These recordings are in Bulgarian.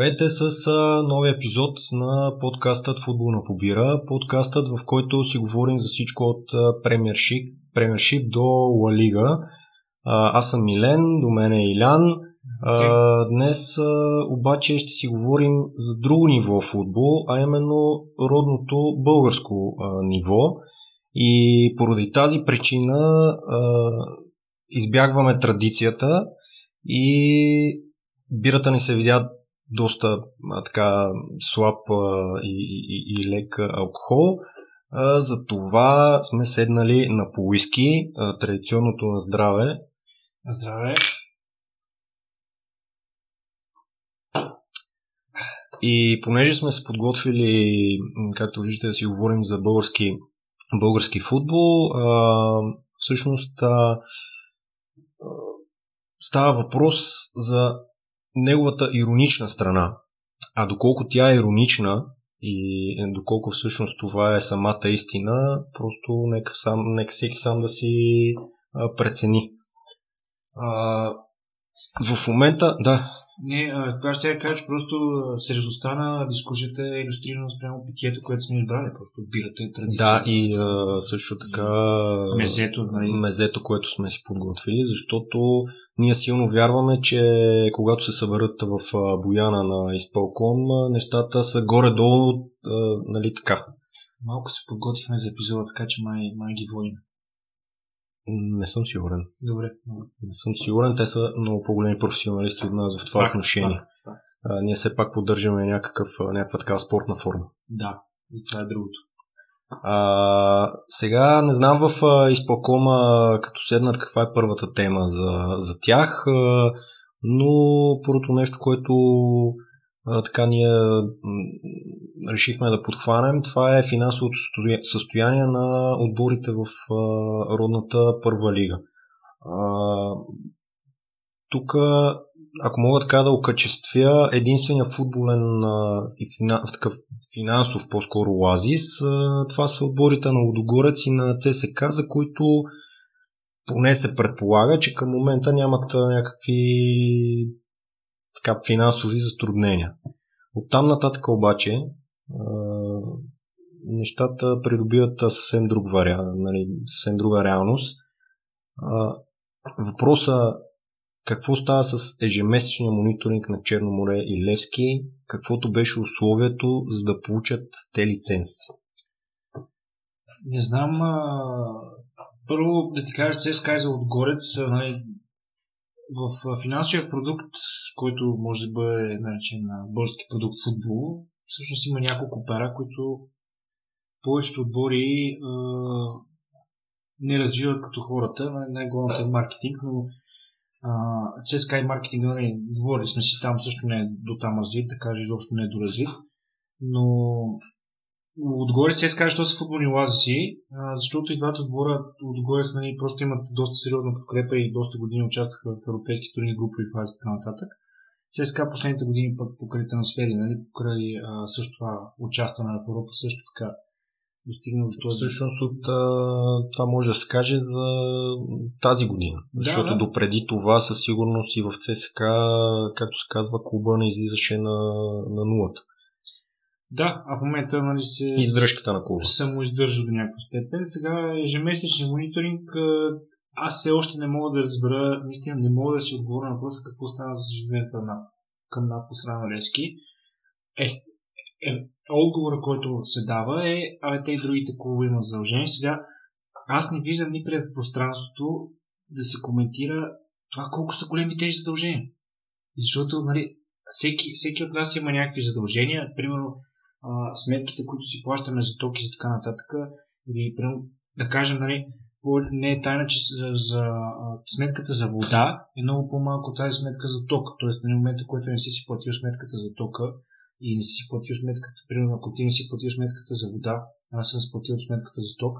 Здравейте с нови епизод на подкастът Футболна побира. Подкастът, в който си говорим за всичко от премьершип, премьершип до Ла Лига. Аз съм Милен, до мен е Илян. Okay. Днес обаче ще си говорим за друго ниво футбол, а именно родното българско ниво. И поради тази причина избягваме традицията и бирата ни се видя доста а, така слаб а, и, и, и лек алкохол. А, за това сме седнали на поиски, а, традиционното на здраве. На здраве. И понеже сме се подготвили, както виждате, да си говорим за български, български футбол, а, всъщност а, става въпрос за неговата иронична страна. А доколко тя е иронична и доколко всъщност това е самата истина, просто нека, сам, нека всеки сам да си а, прецени. А, в момента, да. Не, това ще я кажа, че просто сериозността на дискусията е иллюстрирана спрямо питието, което сме избрали. Просто бирата е традиция. Да, и а, също така мезето, нали? мезето, което сме си подготвили, защото ние силно вярваме, че когато се съберат в Бояна на изпълком, нещата са горе-долу, нали така. Малко се подготвихме за епизода, така че май, май ги водим. Не съм сигурен. Добре. Не съм сигурен. Те са много по-големи професионалисти от нас в това факт, отношение. Факт, факт. А, ние все пак поддържаме някакъв, някаква такава спортна форма. Да, и това е другото. А, сега не знам в а, изпълкома, като седнат, каква е първата тема за, за тях, а, но първото нещо, което така ние решихме да подхванем, това е финансовото състояние на отборите в родната първа лига. тук, ако мога така да окачествя, единствения футболен и такъв финансов по-скоро оазис, това са отборите на Лодогорец и на ЦСК, за които поне се предполага, че към момента нямат някакви така, финансови затруднения. От там нататък обаче нещата придобиват съвсем друг вариант, нали, съвсем друга реалност. Въпроса какво става с ежемесечния мониторинг на Черно море и Левски, каквото беше условието за да получат те лиценз? Не знам. А... Първо да ти кажа, се за отгорец, нали, в финансовия продукт, който може да бъде наречен български продукт футбол, всъщност има няколко пера, които повечето отбори а, не развиват като хората. Най-главното е маркетинг, но ЦСКА и маркетинг, нали, говорили сме си там, също не е до там развит, така че изобщо не е доразвит. Но отгоре се каже, що са футболни лазиси, защото и двата отбора отгоре нали, просто имат доста сериозна подкрепа и доста години участваха в европейски турни групи и фази и така нататък. ЦСКА последните години пък покрай трансфери, нали, покрай а, също това участване в Европа също така достигна до този. Всъщност от а, това може да се каже за тази година. Да, защото да. допреди това със сигурност и в ЦСКА, както се казва, клуба не излизаше на, на нулата. Да, а в момента нали, се издръжката на клуба. Само издържа до някаква степен. Сега ежемесечен мониторинг аз все още не мога да разбера, наистина не мога да си отговоря на въпроса какво стана за съжалението на към на страна на Лески. Е, е, отговора, който се дава е, а те и другите клубове имат задължение. Сега аз не виждам никъде в пространството да се коментира това колко са големи тези задължения. Защото, нали, всеки, всеки от нас има някакви задължения. Примерно, а, сметките, които си плащаме за токи и така нататък, или да кажем, нали, не е тайна, че за, сметката за вода е много по-малко тази сметка за ток. Тоест, на момента, който не си си платил сметката за тока и не си си платил сметката, примерно, ако ти не си платил сметката за вода, аз съм сплатил сметката за ток,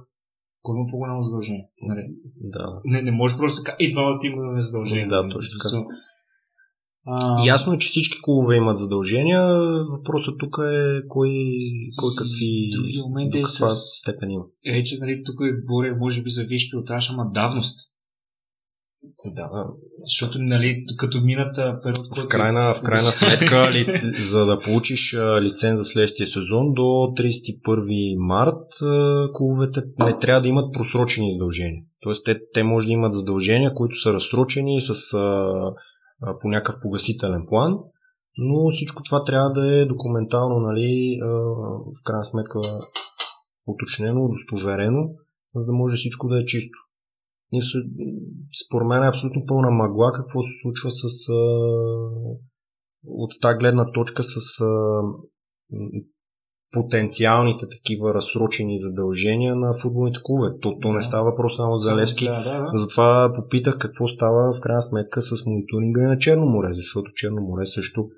кой има по-голямо задължение? Нали? Да. Не, не може просто така и двамата имаме задължение. Да, точно така. А... Ясно е, че всички клубове имат задължения. Въпросът тук е кой, кой какви момент е с... степен има. Е, че нали, тук е говоря, може би за виж пилотаж, ама давност. Да, Защото, нали, като мината период, в крайна, в крайна сметка, ли, за да получиш лиценз за следващия сезон до 31 март, клубовете не трябва да имат просрочени задължения. Тоест, те, те може да имат задължения, които са разсрочени с, а, по някакъв погасителен план, но всичко това трябва да е документално, нали, в крайна сметка уточнено, удостоверено, за да може всичко да е чисто. Според мен е абсолютно пълна мъгла какво се случва с от тази гледна точка с потенциалните такива разсрочени задължения на футболните клубове. То, то не става въпрос само за Левски. Да, да, да. Затова попитах какво става в крайна сметка с мониторинга на Черно море, защото Черно море също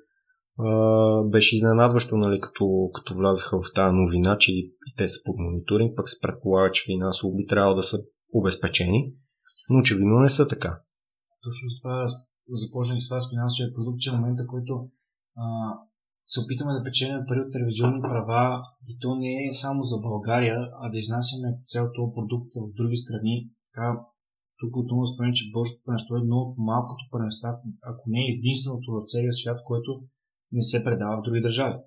а, беше изненадващо, нали, като, като влязаха в тази новина, че и, и те са под мониторинг, пък се предполага, че финансово би трябвало да са обезпечени, но очевидно не са така. Точно това започнах с финансовия продукт, че в момента, който а, се опитаме да печелим пари от телевизионни права и то не е само за България, а да изнасяме цял този продукт в други страни. Така, тук отново спомням, че Божието първенство е едно от малкото първенства, ако не е единственото в целия свят, което не се предава в други държави.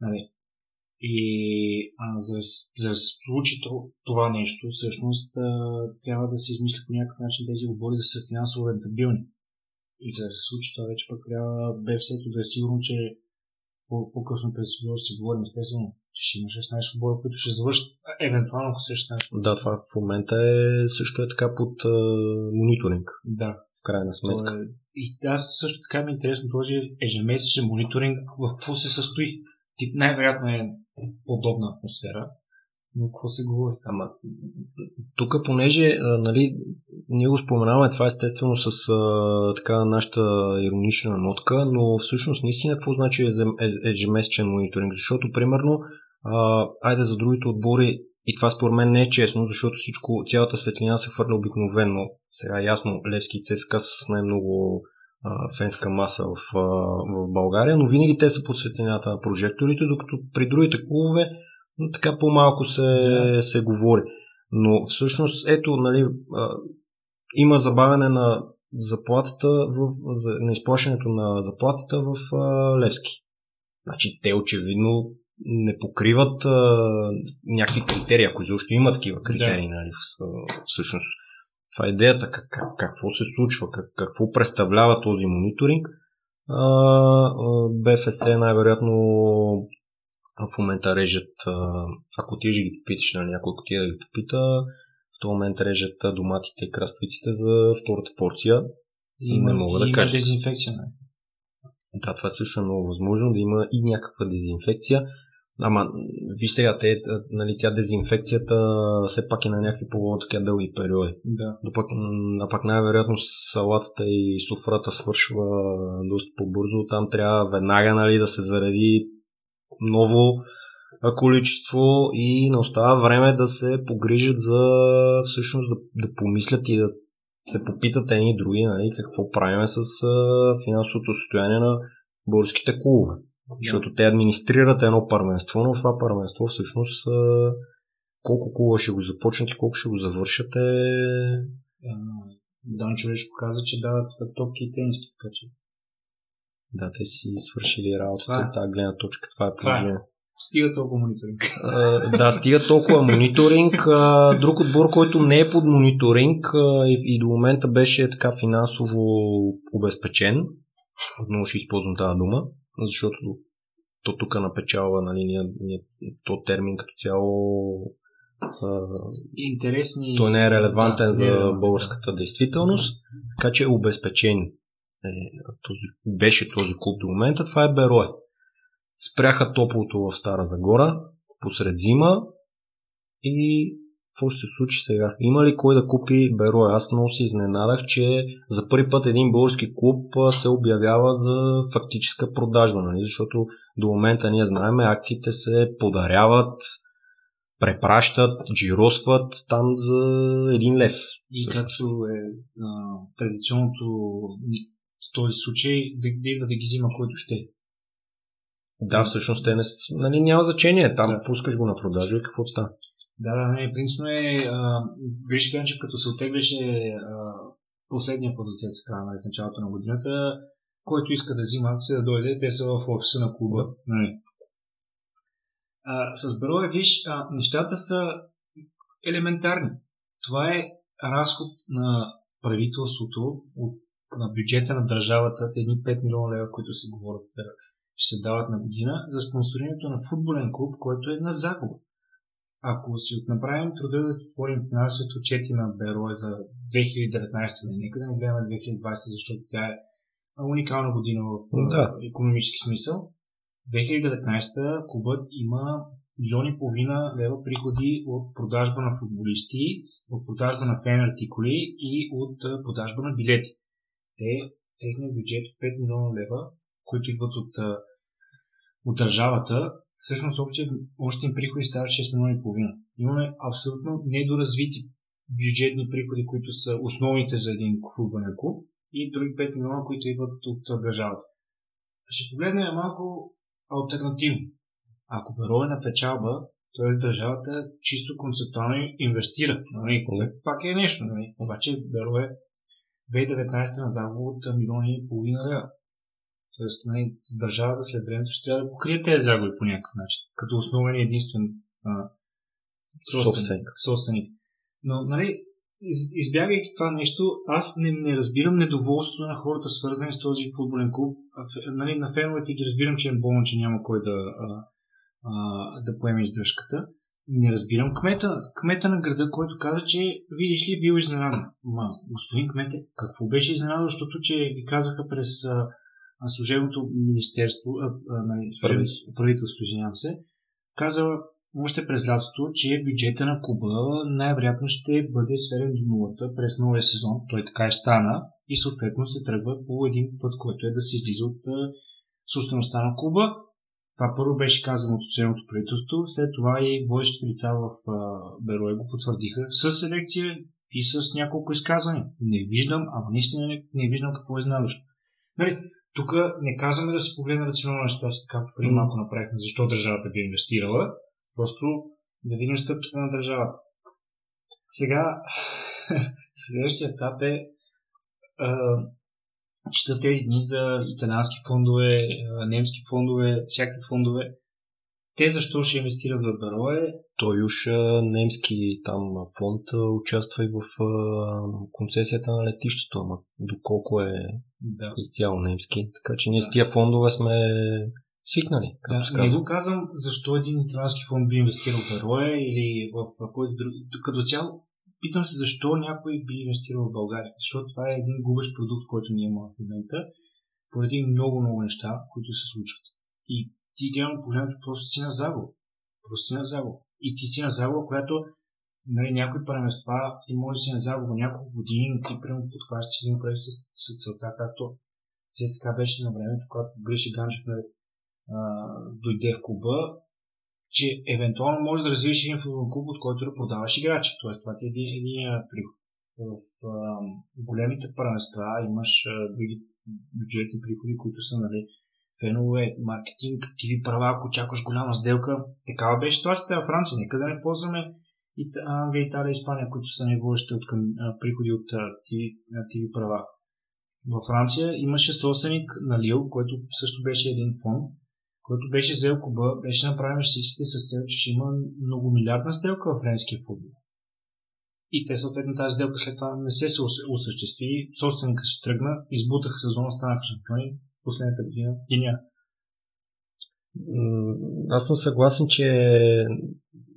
Нали? И а, за, за да се случи това нещо, всъщност а, трябва да се измисли по някакъв начин тези отбори да са финансово рентабилни. И за да се случи това вече пък трябва БФС-то да е сигурно, че по-късно през сезона ще си говорим естествено, че ще има 16 отбора, които ще завършат евентуално ако се 16. Да, това в момента е също е така под а, мониторинг. Да. В крайна сметка. Е, и аз също така ми е интересно този ежемесечен мониторинг в какво се състои. Тип най-вероятно е подобна атмосфера, но какво се говори? Ама, тук, понеже, а, нали, ние го споменаваме това естествено с а, така нашата иронична нотка, но всъщност наистина какво значи ежемесечен мониторинг? Защото, примерно, а, айде за другите отбори, и това според мен не е честно, защото всичко, цялата светлина се хвърля обикновено. Сега ясно, Левски и ЦСКА са с най-много фенска маса в, в България, но винаги те са под светлината на прожекторите, докато при другите клубове така по-малко се, yeah. се говори. Но всъщност, ето, нали, а, има забавяне на заплатата, в, за, на изплащането на заплатата в а, Левски. Значи те очевидно не покриват а, някакви критерии, ако изобщо има такива критерии, да. нали, всъщност. Това е идеята, как, как, какво се случва, как, какво представлява този мониторинг. А, БФС най-вероятно в момента режат, ако ти ще ги попиташ, нали, някой ако ти да ги попита, в този момент режат доматите и краставиците за втората порция. Има, не мога да има кажа. дезинфекция, не? Да, това също е много възможно, да има и някаква дезинфекция. Ама, виж сега, те, нали, тя дезинфекцията все пак е на някакви по-така дълги периоди. Да. Но пък, а пак най-вероятно салатата и суфрата свършва доста по-бързо. Там трябва веднага нали, да се зареди ново количество и не остава време да се погрижат за всъщност да, да помислят и да се попитат едни и други, нали, какво правим с финансовото състояние на българските клубове. Защото те администрират едно първенство, но това първенство всъщност колко клуба ще го започнат и колко ще го завършат е... Дан човешко каза, че дават топки и тениски, така че да, те си свършили работата от тази гледна точка. Това е положение. Стига толкова мониторинг. да, стига толкова мониторинг. друг отбор, който не е под мониторинг и, до момента беше така финансово обезпечен, отново ще използвам тази дума, защото то тук напечалва, нали, ние, ние, то термин като цяло Интересни. Той не е релевантен да, за е българската да. действителност, така че е обезпечен е, този, беше този клуб до момента, това е Берое. Спряха топлото в Стара Загора посред зима и какво ще се случи сега? Има ли кой да купи Берое? Аз много се изненадах, че за първи път един български клуб се обявява за фактическа продажба, нали? защото до момента ние знаем, акциите се подаряват, препращат, джиросват там за един лев. И както е а, традиционното в този случай да, да идва да ги взима който ще. Да, всъщност те не, нали, няма значение. Там да. пускаш го на продажа и какво става. Да, да, не, принципно е, а, виж, че като се отегляше последния от ЦСКА нали, в началото на годината, който иска да взима акция да дойде, те са в офиса на клуба. Нали. А, с Берое, виж, а, нещата са елементарни. Това е разход на правителството от, на бюджета на държавата, едни 5 милиона лева, които се говорят, че се дават на година, за спонсорирането на футболен клуб, който е на загуба. Ако си направим труда да отворим финансовите отчети на Берое за 2019 година, нека да не гледаме 2020, защото тя е уникална година в да. економически смисъл. 2019 клубът има милиони и половина лева приходи от продажба на футболисти, от продажба на фен артикули и от продажба на билети. Те, техният бюджет от 5 милиона лева, които идват от, от държавата, всъщност общия, още им приходи стават 6 милиона и половина. Имаме абсолютно недоразвити бюджетни приходи, които са основните за един футболен клуб и други 5 милиона, които идват от държавата. Ще погледнем малко альтернативно. Ако Беро е на печалба, т.е. държавата чисто концептуално инвестира. Нали? Пак е нещо. Нали? Обаче Беро е 2019 на загуба от милиони и половина лева. Тоест, нали, държавата след времето ще трябва да покрие тези загуби по някакъв начин, като основен и единствен а, собственик. собственик. Но, нали, из, избягайки това нещо, аз не, не разбирам недоволството на хората, свързани с този футболен клуб. А, нали, на феновете ги разбирам, че е болно, че няма кой да, а, а, да поеме издръжката. Не разбирам кмета, кмета на града, който каза, че видиш ли бил изненадан. Ма, господин кмете, какво беше изненадан, защото че ви казаха през а, служебното министерство, а, а, нали, правителство, правителство извинявам се, каза още през лятото, че бюджета на Куба най-вероятно ще бъде сведен до нулата през новия сезон. Той така е стана и съответно се тръгва по един път, който е да се излиза от собствеността на Куба. Това първо беше казано от служебното правителство, след това и водещите лица в Берое го потвърдиха с селекция и с няколко изказвания. Не виждам, а наистина не, не виждам какво е изненадващо. Нали, тук не казваме да се погледне рационална ситуация, както преди малко направихме, защо държавата би инвестирала. Просто да видим стъпките на държавата. Сега, следващия етап е чета тези дни за италиански фондове, немски фондове, всякакви фондове. Те защо ще инвестират в Берое? Той уж немски там фонд участва и в концесията на летището, ама доколко е да. изцяло немски. Така че ние да. с тия фондове сме свикнали. Да, не го казвам защо един италиански фонд би инвестирал в Берое или в който друг. Като цяло, питам се защо някой би инвестирал в България. Защото това е един губещ продукт, който ние имаме в момента, поради много-много неща, които се случват. И ти гледам погледнато просто си на загуба. Просто си на загуба. И ти си на загуба, която нали, някои премества и може да си на загуба няколко години, но ти прямо подхващаш един проект с, с целта, както ЦСКА беше на времето, когато Гриша Ганчев нали, дойде в клуба, че евентуално може да развиеш един футболен клуб, от който да продаваш играчи. Тоест, това ти е един, един приход. В а, големите първенства имаш а, други бюджетни приходи, които са нали, фенове, маркетинг, ТВ права, ако очакваш голяма сделка. Такава беше ситуацията във Франция. Нека да не ползваме и Англия, Италия, Испания, които са най-водещи от към, а, приходи от ТВ права. Във Франция имаше собственик на Лил, който също беше един фонд, който беше взел Куба, беше направен инвестициите с цел, че ще има много милиардна сделка в френския футбол. И те съответно тази сделка след това не се осъществи. Собственика се тръгна, избутаха сезона, станаха шампиони последната година ня. Аз съм съгласен, че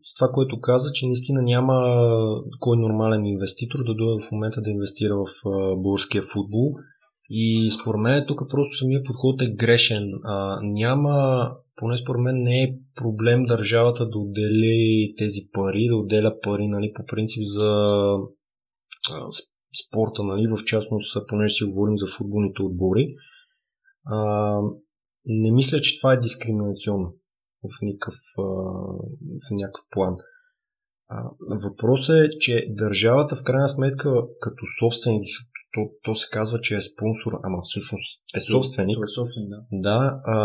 с това, което каза, че наистина няма кой нормален инвеститор да дойде в момента да инвестира в българския футбол и според мен тук просто самия подход е грешен. А, няма, поне според мен не е проблем държавата да отдели тези пари, да отделя пари нали, по принцип за а, спорта, нали, в частност, понеже си говорим за футболните отбори. А, не мисля, че това е дискриминационно в, никакъв, в някакъв план. Въпросът е, че държавата в крайна сметка като собственик, то, то се казва, че е спонсор, ама всъщност е собственик. Той е собственик, да. Да, а,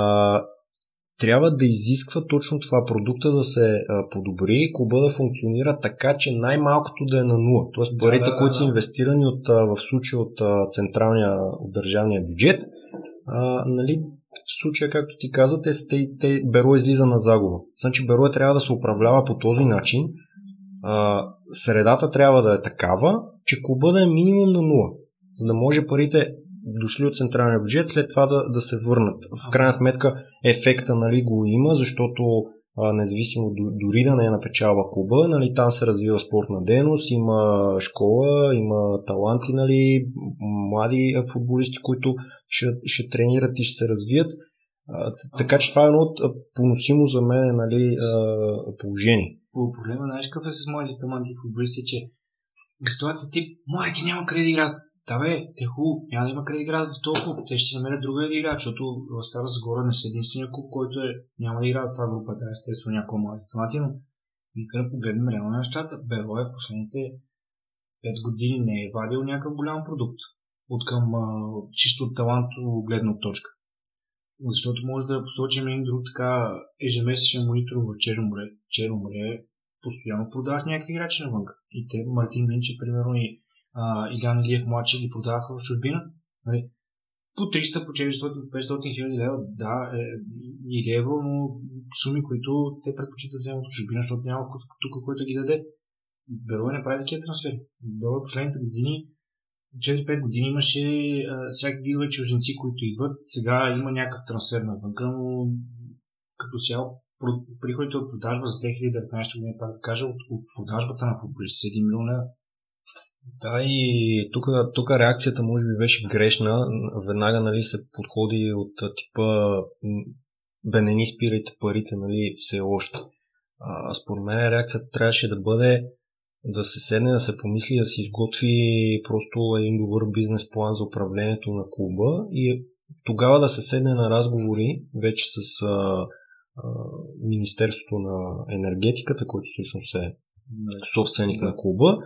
трябва да изисква точно това продукта да се а, подобри, клуба да функционира така, че най-малкото да е на нула. Тоест парите, да, да, които да. са инвестирани от, а, в случая от а, централния, от държавния бюджет, а, нали, в случая, както ти каза, те, те, те Беро излиза на загуба. Значи Беро трябва да се управлява по този начин. А, средата трябва да е такава, че клуба да е минимум на нула, за да може парите дошли от централния бюджет, след това да, да се върнат. В крайна сметка ефекта нали, го има, защото а, независимо дори да не е напечалва клуба, нали, там се развива спортна дейност, има школа, има таланти, нали, млади футболисти, които ще, ще тренират и ще се развият. А, така че това е едно поносимо за мен нали, положение. По проблема, знаеш какъв е с моите таланти футболисти, че в ситуация тип, моите няма къде да играят да бе, те хубаво, няма да има къде играят в този клуб. Те ще си намерят друга да играят, защото в Стара Загора не са единствения клуб, който е, няма да играят в това група. Да, естествено някои млади фанати, но вика да погледнем реално нещата. Беро е последните 5 години не е вадил някакъв голям продукт от към а, чисто от таланто гледна точка. Защото може да посочим един друг така ежемесечен монитор в Черноморе. Черноморе постоянно продават някакви играчи навън. И те, Мартин Минче, примерно, и Илян Илиев младши ги продаваха в чужбина. Нали? По 300, по 400, по 500 хиляди лева, да, е, или евро, но суми, които те предпочитат да вземат от чужбина, защото няма тук, който ги даде. Беро не прави такива трансфери. Беро последните години 4-5 години имаше а, всякакви видове чужденци, които идват. Сега има някакъв трансфер навънка, но като цяло приходите от продажба за 2019 година, пак да кажа, от, от продажбата на футболисти 1 милион лева. Да, и тук, тук реакцията може би беше грешна. Веднага нали, се подходи от типа бе не ни спирайте парите, нали, все още. А, според мен реакцията трябваше да бъде да се седне, да се помисли, да се изготви просто един добър бизнес план за управлението на клуба и тогава да се седне на разговори вече с а, а, Министерството на енергетиката, който всъщност е собственик на клуба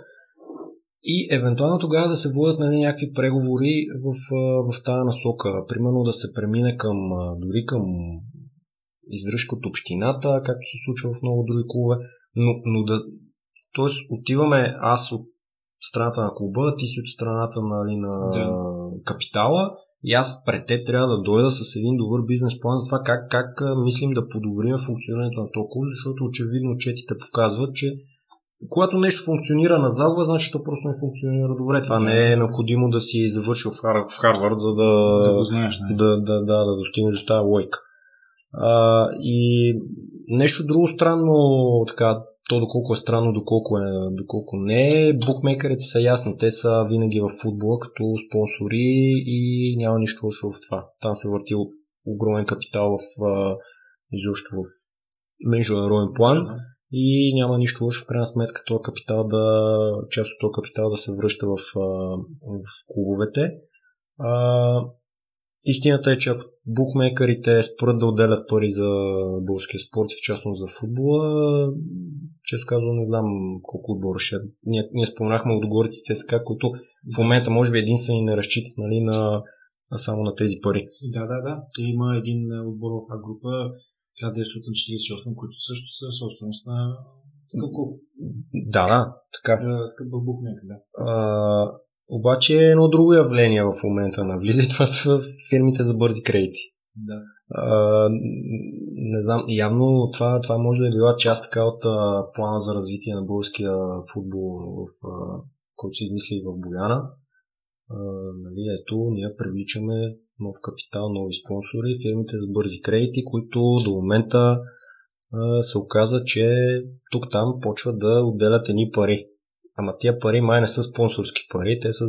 и евентуално тогава да се водят нали, някакви преговори в, в тази насока. Примерно да се премине към, дори към издръжка от общината, както се случва в много други клубове, но, но да, Тоест, отиваме аз от страната на клуба, ти си от страната нали, на да. капитала и аз пред теб трябва да дойда с един добър бизнес план за това как, как мислим да подобрим функционирането на този клуб, защото очевидно четите показват, че когато нещо функционира на загуба, значи то просто не функционира добре. Това не е необходимо да си завършил в, Хар... в Харвард, за да, да, знаеш, да, да, да, да достигнеш до тази лойка. А, и нещо друго странно, така, то доколко е странно, доколко, е, доколко не е, букмейкерите са ясни. Те са винаги в футбола като спонсори и няма нищо лошо в това. Там се върти огромен капитал в, изобщо в международен план. Да и няма нищо лошо в крайна сметка този капитал да, част от този капитал да се връща в, в клубовете. А, истината е, че ако букмекерите според да отделят пари за българския спорт и в частност за футбола, често казвам не знам колко отбора ще. Ние, ние споменахме от Горици ЦСКА, които в момента може би единствени не разчитат нали, на, само на тези пари. Да, да, да. Има един отбор в група, 1948, които също са собственост на такъв клуб. Да, да, така. Е, такъв да. А, обаче е едно друго явление в момента навлиза и това са фирмите за бързи кредити. Да. А, не знам, явно това, това може да е била част така от а, плана за развитие на българския футбол, в, а, който се измисли в Бояна. А, нали, ето, ние привличаме нов капитал, нови спонсори, фирмите за бързи кредити, които до момента а, се оказа, че тук там почват да отделят едни пари. Ама тия пари май не са спонсорски пари, те са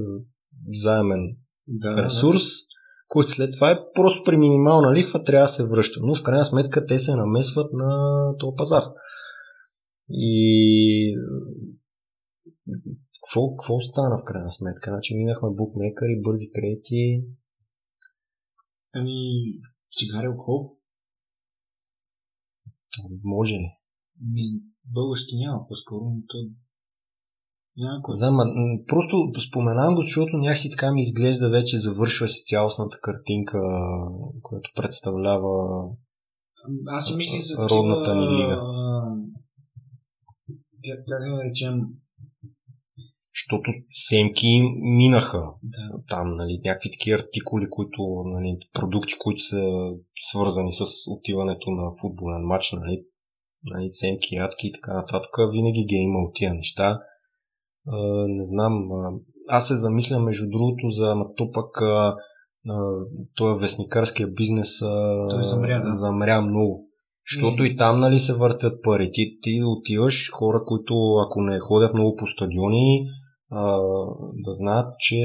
заемен да, ресурс, който след това е просто при минимална лихва трябва да се връща. Но в крайна сметка те се намесват на този пазар. И какво, какво стана в крайна сметка? Значи минахме букмекъри, бързи кредити, Ами, цигари алкохол? Може ли? Ми, български няма, по-скоро, но то Знам, просто споменавам го, защото някакси така ми изглежда вече завършва си цялостната картинка, която представлява Аз си мислих за родната ни лига. Как, как да наречем? Защото семки минаха Да. там, нали, някакви такива артикули, които, нали, продукти, които са свързани с отиването на футболен матч, нали, нали, семки, ядки и така нататък, винаги ги е имал тия неща. А, не знам, а, аз се замисля между другото за, то пък а, а, този вестникарския бизнес а, Той замря, да. замря много. Защото И- и там нали се въртят пари. Ти, ти отиваш, хора, които ако не ходят много по стадиони, а, да знаят, че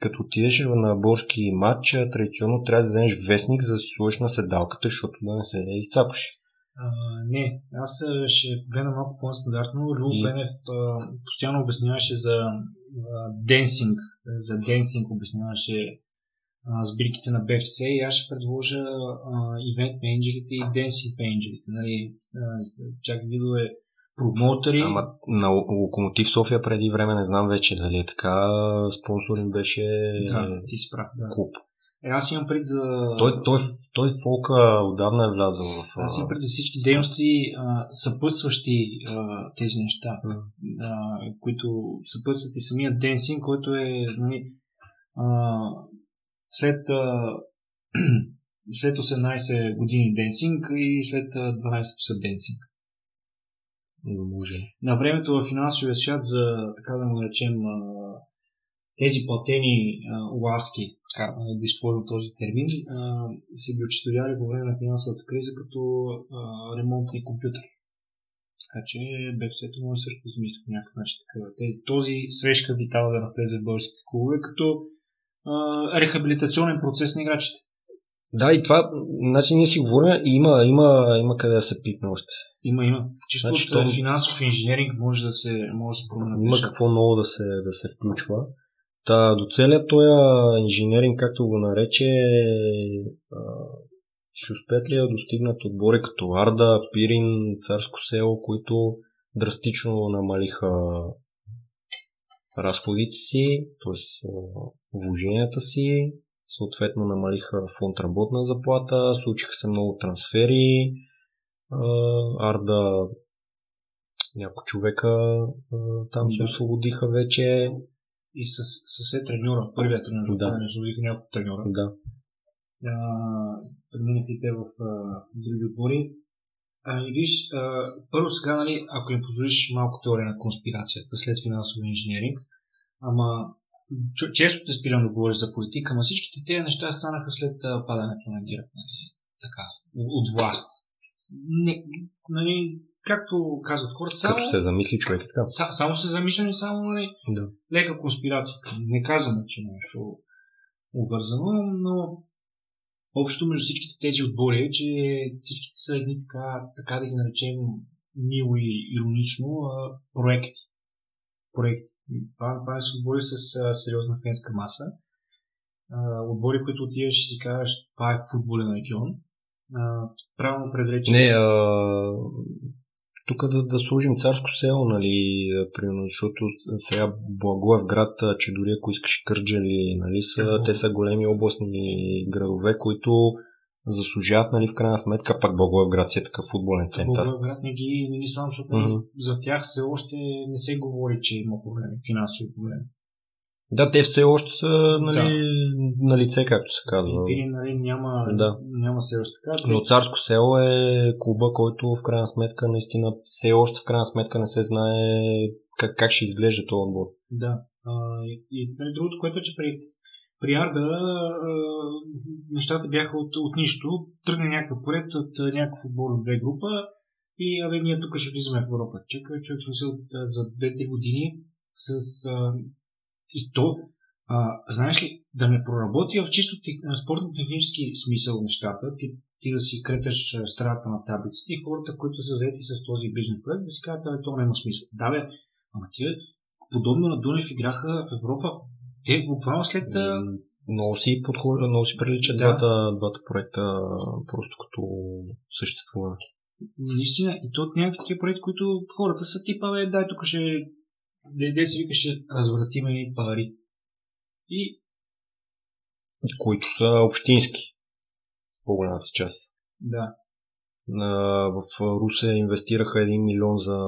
като отидеш на борски матч, традиционно трябва да вземеш вестник, за да си сложиш на седалката, защото да не се изцапаш. А, не, аз ще гледам малко по-стандартно. Любо И- Бенев а, постоянно обясняваше за денсинг. За денсинг обясняваше а, сбирките на BFC и аз ще предложа а, ивент менеджерите и денсинг менеджерите. Нали, а, всякакви видове промоутъри. Ама на Локомотив София преди време не знам вече дали е така. Спонсор им беше Да, ти си прав. Да. клуб. Е, аз имам пред за... Той, той, той фолка отдавна е влязъл в... Аз имам пред за всички дейности, а, съпътстващи а, тези неща, М. а, които съпътстват и самия денсинг, който е нали, а, след, а, след 18 години денсинг и след а, 12 часа денсинг. Може. На времето в финансовия свят за, така да му наречем, а, тези платени ласки, така, да използвам този термин, се ги очетовяли по време на финансовата криза като ремонтни компютъри. Така че БФС-то може също да измисли по някакъв начин. Този свеж капитал да навлезе в българските клубове като рехабилитационен процес на играчите. Да, и това, значи ние си говорим и има, има, има къде да се пипне още. Има, има. Чисто Значи, от а, то- финансов инженеринг може да се, може да се променят Има какво много да се, да се включва. Та, до целият този инженеринг, както го нарече, а, ще успеят ли да достигнат отбори като Арда, Пирин, Царско село, които драстично намалиха разходите си, т.е. вложенията си, съответно намалиха фонд работна заплата, случиха се много трансфери, Арда няколко човека там се освободиха вече. И с, с е треньора, първият треньор, Да. не освободиха няколко треньора. Да. Преминаха и те в а, други отбори. Ами виж, а, първо сега, нали, ако им позволиш малко теория на конспирацията след финансови инженеринг, ама често те спирам да говориш за политика, ама всичките тези неща станаха след падането на ГЕРБ, нали, така, от власт. Не, нали, както казват хората, само, Като се замисли човек е така. са, само се замисляме, само нали, Да. лека конспирация. Не казваме, че нещо обвързано, но общо между всичките тези отбори е, че всичките са едни така, така да ги наречем мило и иронично проекти. Проекти. Това, това са отбори с а, сериозна фенска маса. А, отбори, които отиваш и си казваш, това е футболен регион. А, правилно предрече. Не, а, тук да, да служим царско село, нали, примерно, защото сега Благоев град, че дори ако искаш Кърджали, нали, са, те са големи областни градове, които заслужават, нали, в крайна сметка, пак Благоев град си е такъв футболен център. Благоевград не ги, не ги славам, защото Мгм. за тях все още не се говори, че има проблеми, финансови проблеми. Да, те все още са, нали, на лице, както се казва. Пирин, нали, няма, Да. няма сериозно така. Но Царско село е клуба, който в крайна сметка наистина все още в крайна сметка не се знае как, как ще изглежда този отбор. Да. А, и, и нали, другото, което е, че при, при Арда а, нещата бяха от, от нищо. Тръгне някакъв проект от някакъв отбор от две група и абе, ние тук ще влизаме в Европа. Чакай, човек, смисъл, за 2-3 години с а, и то, а, знаеш ли, да не проработи в чисто спортно-технически смисъл нещата, ти, ти да си креташ страната на таблиците и хората, които са заети с този бизнес проект, да си кажат, абе, то няма смисъл. Да, бе, ама тия, подобно на Дунев играха в Европа, те буквално след... Много си, подхожда, много си приличат Да. двата, двата проекта просто като съществуване. Наистина, и то от някакви такива проекти, които хората са типа, бе, дай тук ще, де, се вика, ще развратиме и пари. И Които са общински в по-голямата част. да, в Русе инвестираха 1 милион за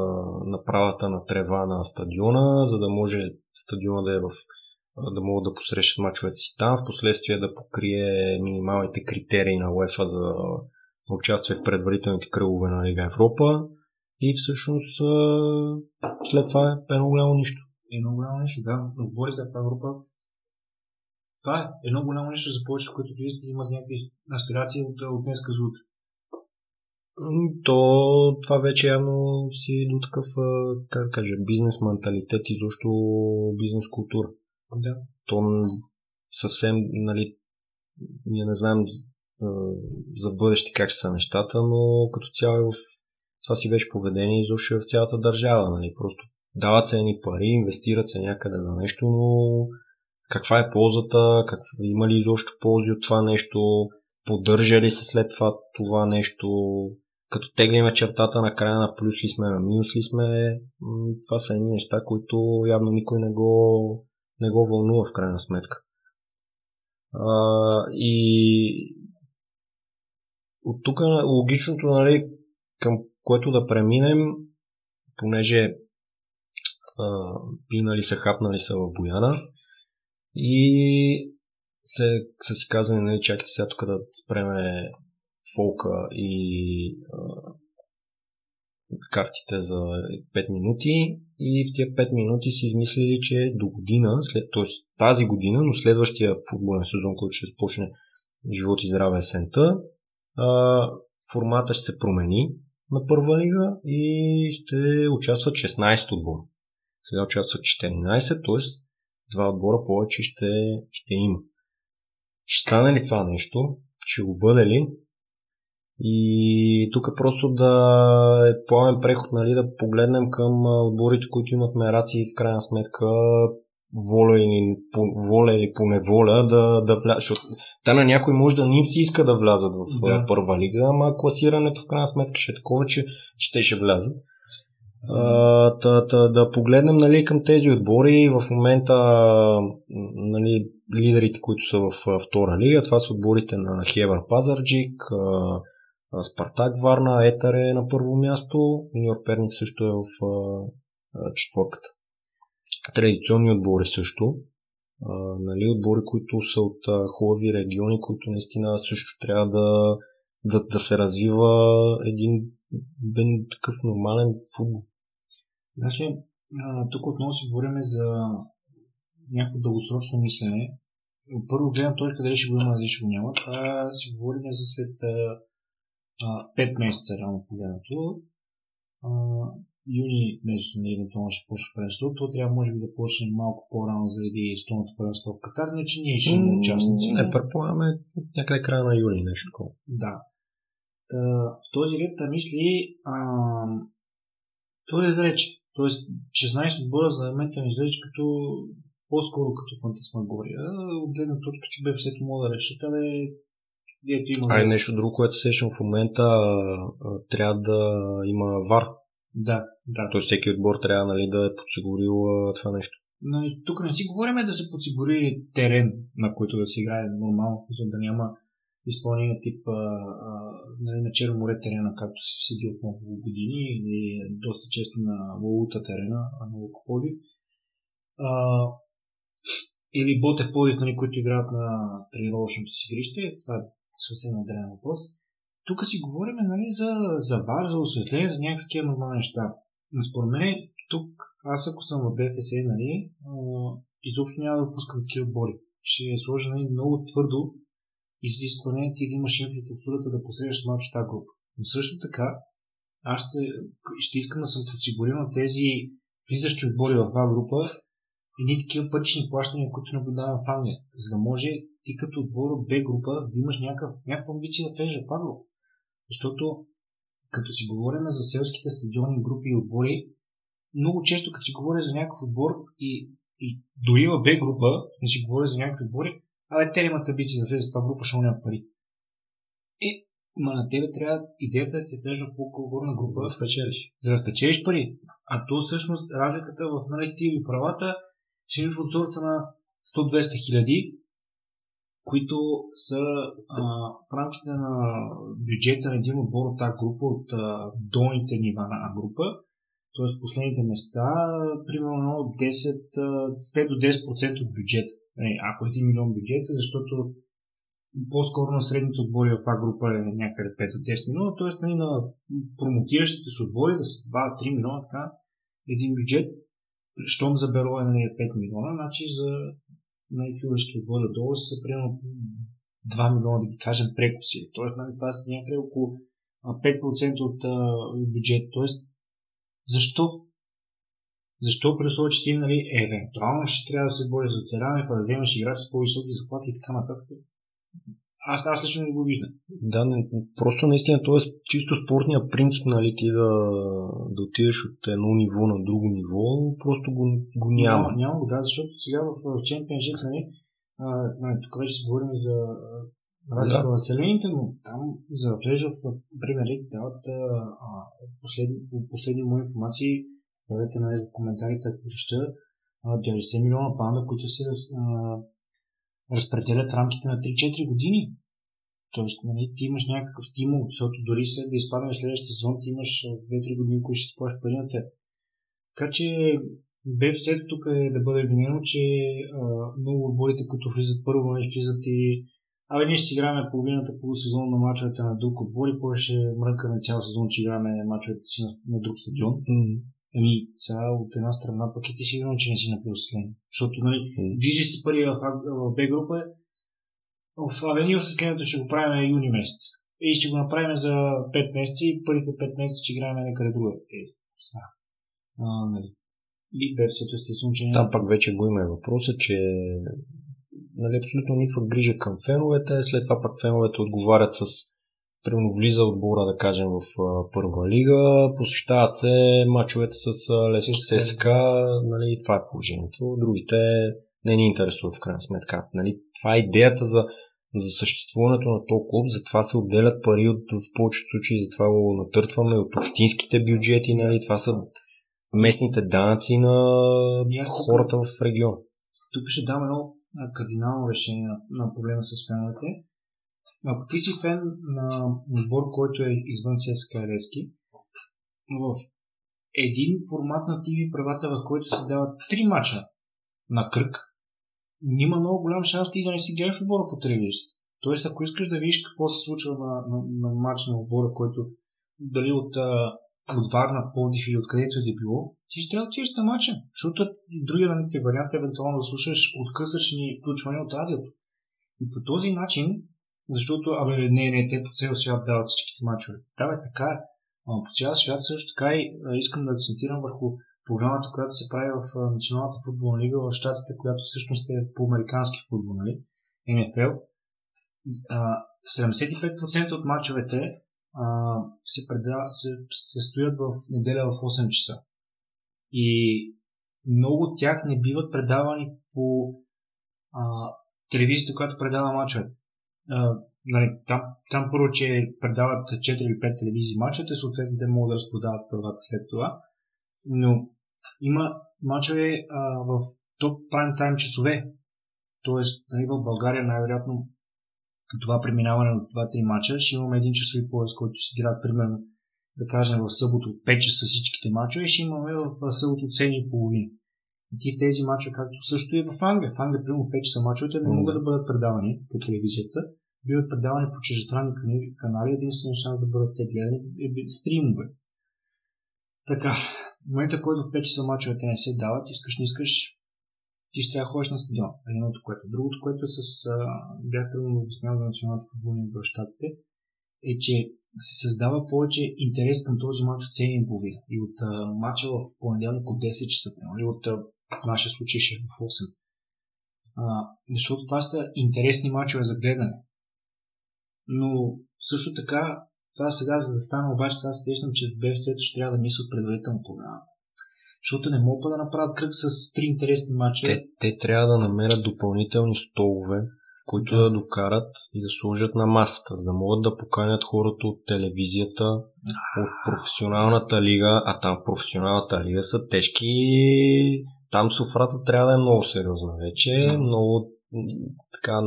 направата на трева на стадиона, за да може стадиона да е в да могат да посрещат мачовете си там, в последствие да покрие минималните критерии на УЕФА за участие в предварителните кръгове на Лига Европа и всъщност след това е едно голямо нищо. Едно голямо нещо, да. Отборите в Европа това е едно голямо нещо за повече, които влизат и имат някакви аспирации от, от днес за утре. То това вече явно си до такъв, как да кажа, бизнес менталитет и защо бизнес култура. Да. То съвсем, нали, ние не знаем за бъдеще как ще са нещата, но като цяло е в това си беше поведение изобщо в цялата държава. Нали? Просто дават се едни пари, инвестират се някъде за нещо, но каква е ползата, как, има ли изобщо ползи от това нещо, поддържа ли се след това това нещо, като теглиме чертата на края на плюс ли сме, на минус ли сме, това са едни неща, които явно никой не го, не го вълнува в крайна сметка. А, и от тук логичното, нали, към което да преминем, понеже а, пинали са, хапнали са в Бояна и се, са си казали, нали, чакайте сега тук да спреме фолка и а, картите за 5 минути и в тези 5 минути си измислили, че до година, след, т.е. тази година, но следващия футболен сезон, който ще започне живот и здраве есента, формата ще се промени на първа лига и ще участват 16 отбора. Сега участват 14, т.е. два отбора повече ще, ще има. Ще стане ли това нещо? Ще го бъде ли? И тук просто да е плавен преход, нали, да погледнем към отборите, които имат мераци в крайна сметка воля или по, воля или по неволя да, да влязат. Та на някой може да не си иска да влязат в да. първа лига, ама класирането в крайна сметка ще е такова, че, че те ще влязат. А, та, та, да погледнем нали, към тези отбори. В момента нали, лидерите, които са в втора лига, това са отборите на Хевър Пазарджик, Спартак Варна, Етър е на първо място, Нью Перник също е в четворката традиционни отбори също. Нали, отбори, които са от хубави региони, които наистина също трябва да, да, да се развива един бен, такъв нормален футбол. Значи, тук отново си говорим за някакво дългосрочно мислене. Първо гледам точка дали ще го има, дали ще го няма. Това си говорим за след 5 месеца, реално погледнато юни месец на евентуално ще почне пренство, то трябва може би да почне малко по-рано заради столното пренство в Катар, не че ние ще имаме участници. Не, предполагаме някъде края на юли нещо такова. Да. Та, в този ред да мисли а, твърде да рече. Тоест 16 отбора за момента ми изглежда като по-скоро като фантасмагория. От гледна точка, че БФС-то мога да решат, има... А и нещо друго, което сещам в момента, трябва да има вар да, да. Тоест всеки отбор трябва нали, да е подсигурил а, това нещо. Но, тук не си говорим да се подсигури терен, на който да се играе нормално, за да няма изпълнение тип а, а, нали, на Черно море терена, както се седи от много години, или доста често на Валута терена, а на Локополи. А, или Боте Полис, нали, които играят на тренировъчното си игрище. Това е съвсем отделен въпрос. Тук си говорим нали, за, за бар, за осветление, за някакви нормални неща. Но според мен, тук, аз ако съм в БФС, нали, изобщо няма да пускам такива отбори. Ще е сложа нали, много твърдо изискване ти да имаш инфраструктурата да посрещаш малко тази група. Но също така, аз ще, ще искам да съм подсигурен на тези влизащи отбори в тази група едни такива пътични плащания, които наблюдавам в Англия, за да може ти като отбор от Б група да имаш някакъв, някаква амбиция да влезеш в Англия. Защото като си говорим за селските стадиони, групи и отбори, много често като си говоря за някакъв отбор и, и дори в Б група, не си говоря за някакви отбори, абе те имат амбиции да влезат в това група, защото няма пари. Е, ма на тебе трябва идеята да ти влезеш в по-горна група. За да спечелиш. За да спечелиш пари. А то всъщност разликата в нали, и правата ще от сорта на 100-200 хиляди които са а, в рамките на бюджета на един отбор от тази група, от а, долните нива на група, т.е. последните места, примерно 10, 5 до 10% от бюджета. Е, ако е 1 милион бюджета, защото по-скоро на средните отбори в А група е някъде 5 до 10 милиона, т.е. Нали, на промотиращите се отбори да са 2-3 милиона, така, един бюджет, щом за Беро е 5 нали, милиона, значи за най-филащите отбори долу са примерно 2 милиона, да ги кажем, прекуси. Тоест, нали, това са някъде около 5% от а, бюджет. Тоест, защо? Защо при условие, че ти нали, евентуално ще трябва да се бориш за оцеляване, да вземеш играчи с по-високи заплати и така нататък? Аз, аз лично не го виждам. Да, не, просто наистина, т.е. чисто спортния принцип, нали, ти да, да отидеш от едно ниво на друго ниво, просто го, го няма. Няма, няма го, да, защото сега в, в Championship, нали, а, нали, тук вече си говорим за разлика да. в населените, но там за да влезеш в Премьер Лиг дават последни, последни мои информации, правете нали, в коментарите, ако ще 90 милиона панда, които се а, разпределят в рамките на 3-4 години. Тоест, нали, ти имаш някакъв стимул, защото дори след да изпаднеш следващия сезон, ти имаш 2-3 години, които ще спориш пари на теб. Така че БФС тук е да бъде винено, че а, много отборите, които влизат първо, не влизат и Абе, ние ще си играме половината полусезон на мачовете на друг отбор и после ще мрънкаме цял сезон, че играме мачовете си на, на друг стадион. Mm-hmm. Еми, сега от една страна пък и ти сигурно, че не си на преосветление. Защото, нали, mm. движи се пари в, в Б група, в Авенил осветлението ще го правим юни месец. И ще го направим за 5 месеца и първите 5 месеца ще играем някъде друга. Е, са. А, нали. И версията естествено, че... Там пак вече го има въпроса, че нали, абсолютно никаква грижа към феновете, след това пак феновете отговарят с Примерно влиза отбора, да кажем, в първа лига, посещават се мачовете с Лески ЦСК, нали, това е положението. Другите не ни интересуват в крайна сметка. Нали, това е идеята за, за съществуването на този клуб, затова се отделят пари от, в повечето случаи, затова го натъртваме от общинските бюджети, нали, това са местните данъци на хората в региона. Тук ще дам едно кардинално решение на, на проблема с феновете ако ти си фен на отбор, който е извън ЦСКА Лески, в един формат на ТВ правата, в който се дават три мача на кръг, няма много голям шанс ти да не си гледаш отбора по телевизията. Тоест, ако искаш да видиш какво се случва на, на, на матч на отбора, който дали от, от Варна, Плодив или откъдето е да било, ти ще трябва да отидеш на матча. Защото другия вариант е евентуално да слушаш откъсъчни включвания от радиото. И по този начин защото, абе, не, не, те по цял свят дават всичките мачове. Да, бе, така е. по цял свят също така и искам да акцентирам върху програмата, която се прави в Националната футболна лига в Штатите, която всъщност е по американски футбол, нали? НФЛ. 75% от мачовете се, преда, се, се стоят в неделя в 8 часа. И много от тях не биват предавани по а, телевизията, която предава мачовете нали, там, там първо, че предават 4 или 5 телевизии мачовете, съответно те могат да разпродават правата след това. Но има мачове в топ прайм тайм часове. Тоест, нали, в България най-вероятно това преминаване от 2-3 мача ще имаме един часови пояс, който се играят примерно да кажем в събота от 5 часа всичките мачове, ще имаме в събота от 7.30. Ти тези мачове, както също и в Англия. В Англия, примерно 5 часа мачовете не могат да бъдат предавани по телевизията, биват предавани по чужестранни канали, единствено шанс да бъдат те гледани е стримове. Така, в момента, който в 5 часа мачовете не се дават, искаш, не искаш, ти ще трябва да ходиш на стадион. Едното, което. Другото, което е с, а, бях трудно обяснявал за националната футболни в Штатите, е, че се създава повече интерес към този матч от 7.30 и от а, матча в понеделник от 10 часа, или от а, в нашия случай ще е в 8. А, защото това са интересни мачове за гледане. Но също така, това сега, за да стане обаче, сега сещам, че с БФС ще трябва да мислят предварително програма. Защото не могат да направят кръг с три интересни мача. Те, те трябва да намерят допълнителни столове, които да. да докарат и да служат на масата, за да могат да поканят хората от телевизията, от професионалната лига, а там професионалната лига са тежки. Там софрата трябва да е много сериозна вече, много така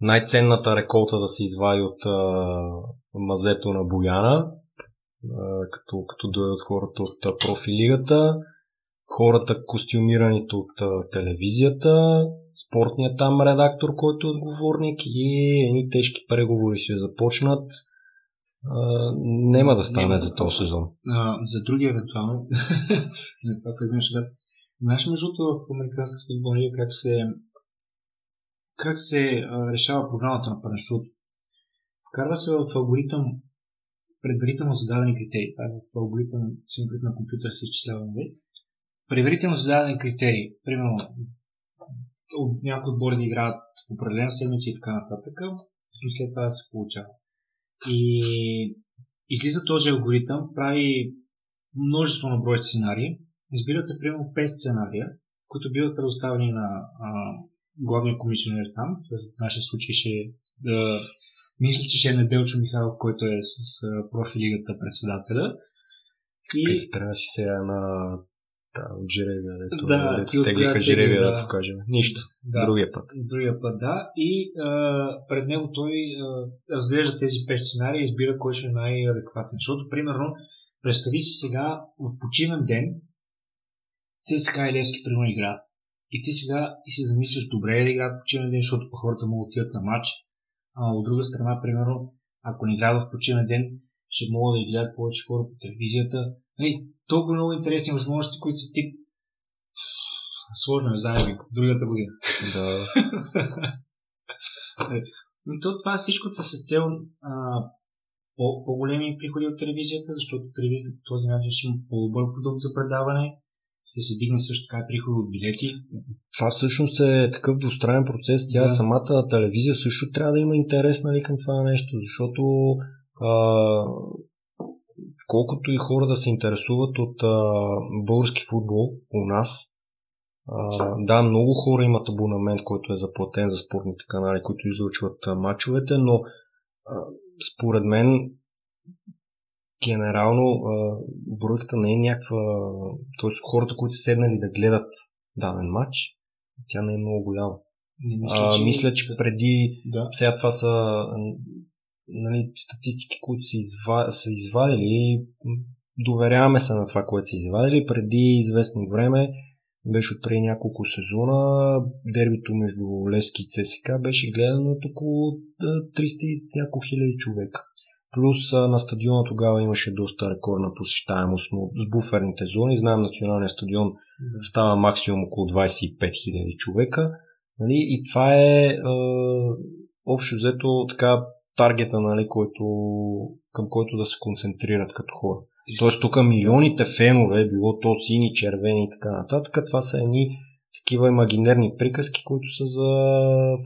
най-ценната реколта да се извади от а, мазето на Бояна, а, като, като дойдат хората от профилигата, хората костюмираните от а, телевизията, спортният там редактор, който е отговорник и едни тежки преговори ще започнат. А, няма да стане няма за този сезон. А, за другия евентуално. това, което имаш да. Знаеш, между в американска футболна как се как се а, решава програмата на първенството. Вкарва се в алгоритъм предварително зададени критерии. Това е в алгоритъм, символит на компютър се изчислява, нали? Предварително зададени критерии. Примерно, от някои отбори да играят в определена седмица и така нататък. И след това да се получава. И излиза този алгоритъм, прави множество на брой сценарии. Избират се примерно 5 сценария, които биват предоставени на а, главния комисионер там, в нашия случай ще да, мисля, че ще е Неделчо Михайлов, който е с, с профилигата председателя. И... Трябваше сега на да, от Жиревия, дето, да, дето теглиха Жиревия да, да покажем. Нищо. Да, другия път. Другия път, да. И а, пред него той а, разглежда тези пет сценария и избира кой ще е най-адекватен. Защото, примерно, представи си сега в почивен ден ЦСКА и Левски примерно играят. И ти сега и си замислиш, добре е да играят почивен ден, защото хората да отидат на матч. А от друга страна, примерно, ако не играят в почивен ден, ще могат да гледат повече хора по телевизията. Нали, толкова много интересни възможности, които са тип сложно е заедно другата година. Да. Но то, това всичкото с цел а, по, по-големи приходи от телевизията, защото телевизията по този начин ще има по-добър продукт за предаване, ще се дигне също така приходи от билети. Това всъщност е такъв двустранен процес. Тя да. самата телевизия също трябва да има интерес нали, към това нещо, защото а, колкото и хора да се интересуват от а, български футбол у нас, а, да, много хора имат абонамент, който е заплатен за спортните канали, които излъчват а, матчовете, но а, според мен генерално а, бройката не е някаква... Т.е. хората, които са седнали да гледат даден матч, тя не е много голяма. Не мисля, а, че... мисля, че преди... Да. Сега това са нали, статистики, които са, изва... са извадили. Доверяваме се на това, което са извадили. Преди известно време беше от преди няколко сезона. Дербито между Лески и ЦСКА беше гледано от около 300 няколко хиляди човека. Плюс на стадиона тогава имаше доста рекордна посещаемост, но с буферните зони. Знаем, националния стадион става максимум около 25 000 човека. Нали? И това е, е общо взето така таргета, нали, който, към който да се концентрират като хора. Тоест тук милионите фенове, било то сини, червени и така нататък, това са едни такива имагинерни приказки, които са за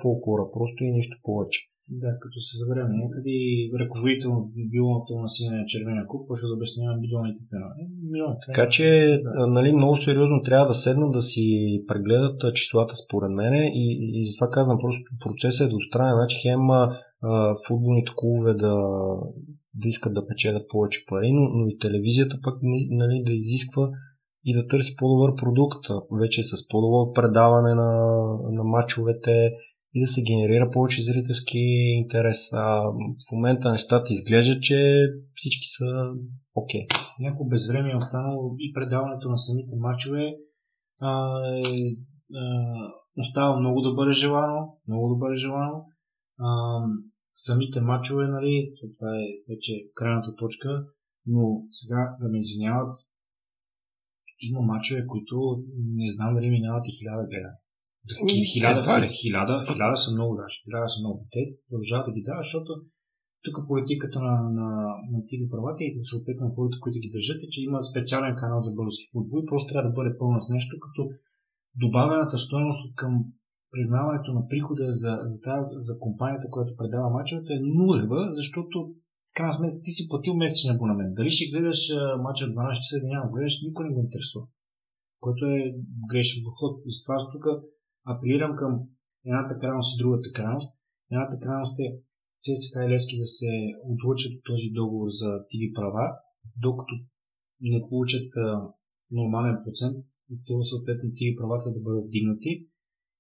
фолклора, просто и нищо повече. Да, като се заберем някъде и ръководител на билното на синия червения куп, ще да обяснява милионите фенове. Милионите така че, да. нали, много сериозно трябва да седнат да си прегледат числата според мене и, и затова казвам, просто процесът е двустранен. Значи хем а, футболните клубове да, да искат да печелят повече пари, но, но и телевизията пък нали, да изисква и да търси по-добър продукт, вече с по-добро предаване на, на матчовете, и да се генерира повече зрителски интерес. А в момента нещата изглеждат, че всички са окей. Okay. Някакво безвреме е останало и предаването на самите матчове а, е, а, остава много да бъде желано, много да бъде желано. А, самите матчове, нали, това е вече крайната точка, но сега да ме извиняват, има матчове, които не знам дали минават и хиляда гледания. Хиляда, хиляда, хиляда са много даже. Хиляда са много. Те продължават да ги дават, защото тук политиката на, на, на TV правата и съответно на хората, които ги държат е, че има специален канал за български футбол и просто трябва да бъде пълна с нещо, като добавената стоеност към признаването на прихода за, за, тази, за компанията, която предава мачовете е нулева, защото крайна сметка ти си платил месечен абонамент. Дали ще гледаш мача в 12 часа или няма гледаш, никой не го интересува. Което е грешен подход. Затова тук апелирам към едната крайност и другата крайност. Едната крайност е ЦСКА и Лески да се отлучат от този договор за TV права, докато не получат а, нормален процент и то съответно TV правата да бъдат дигнати.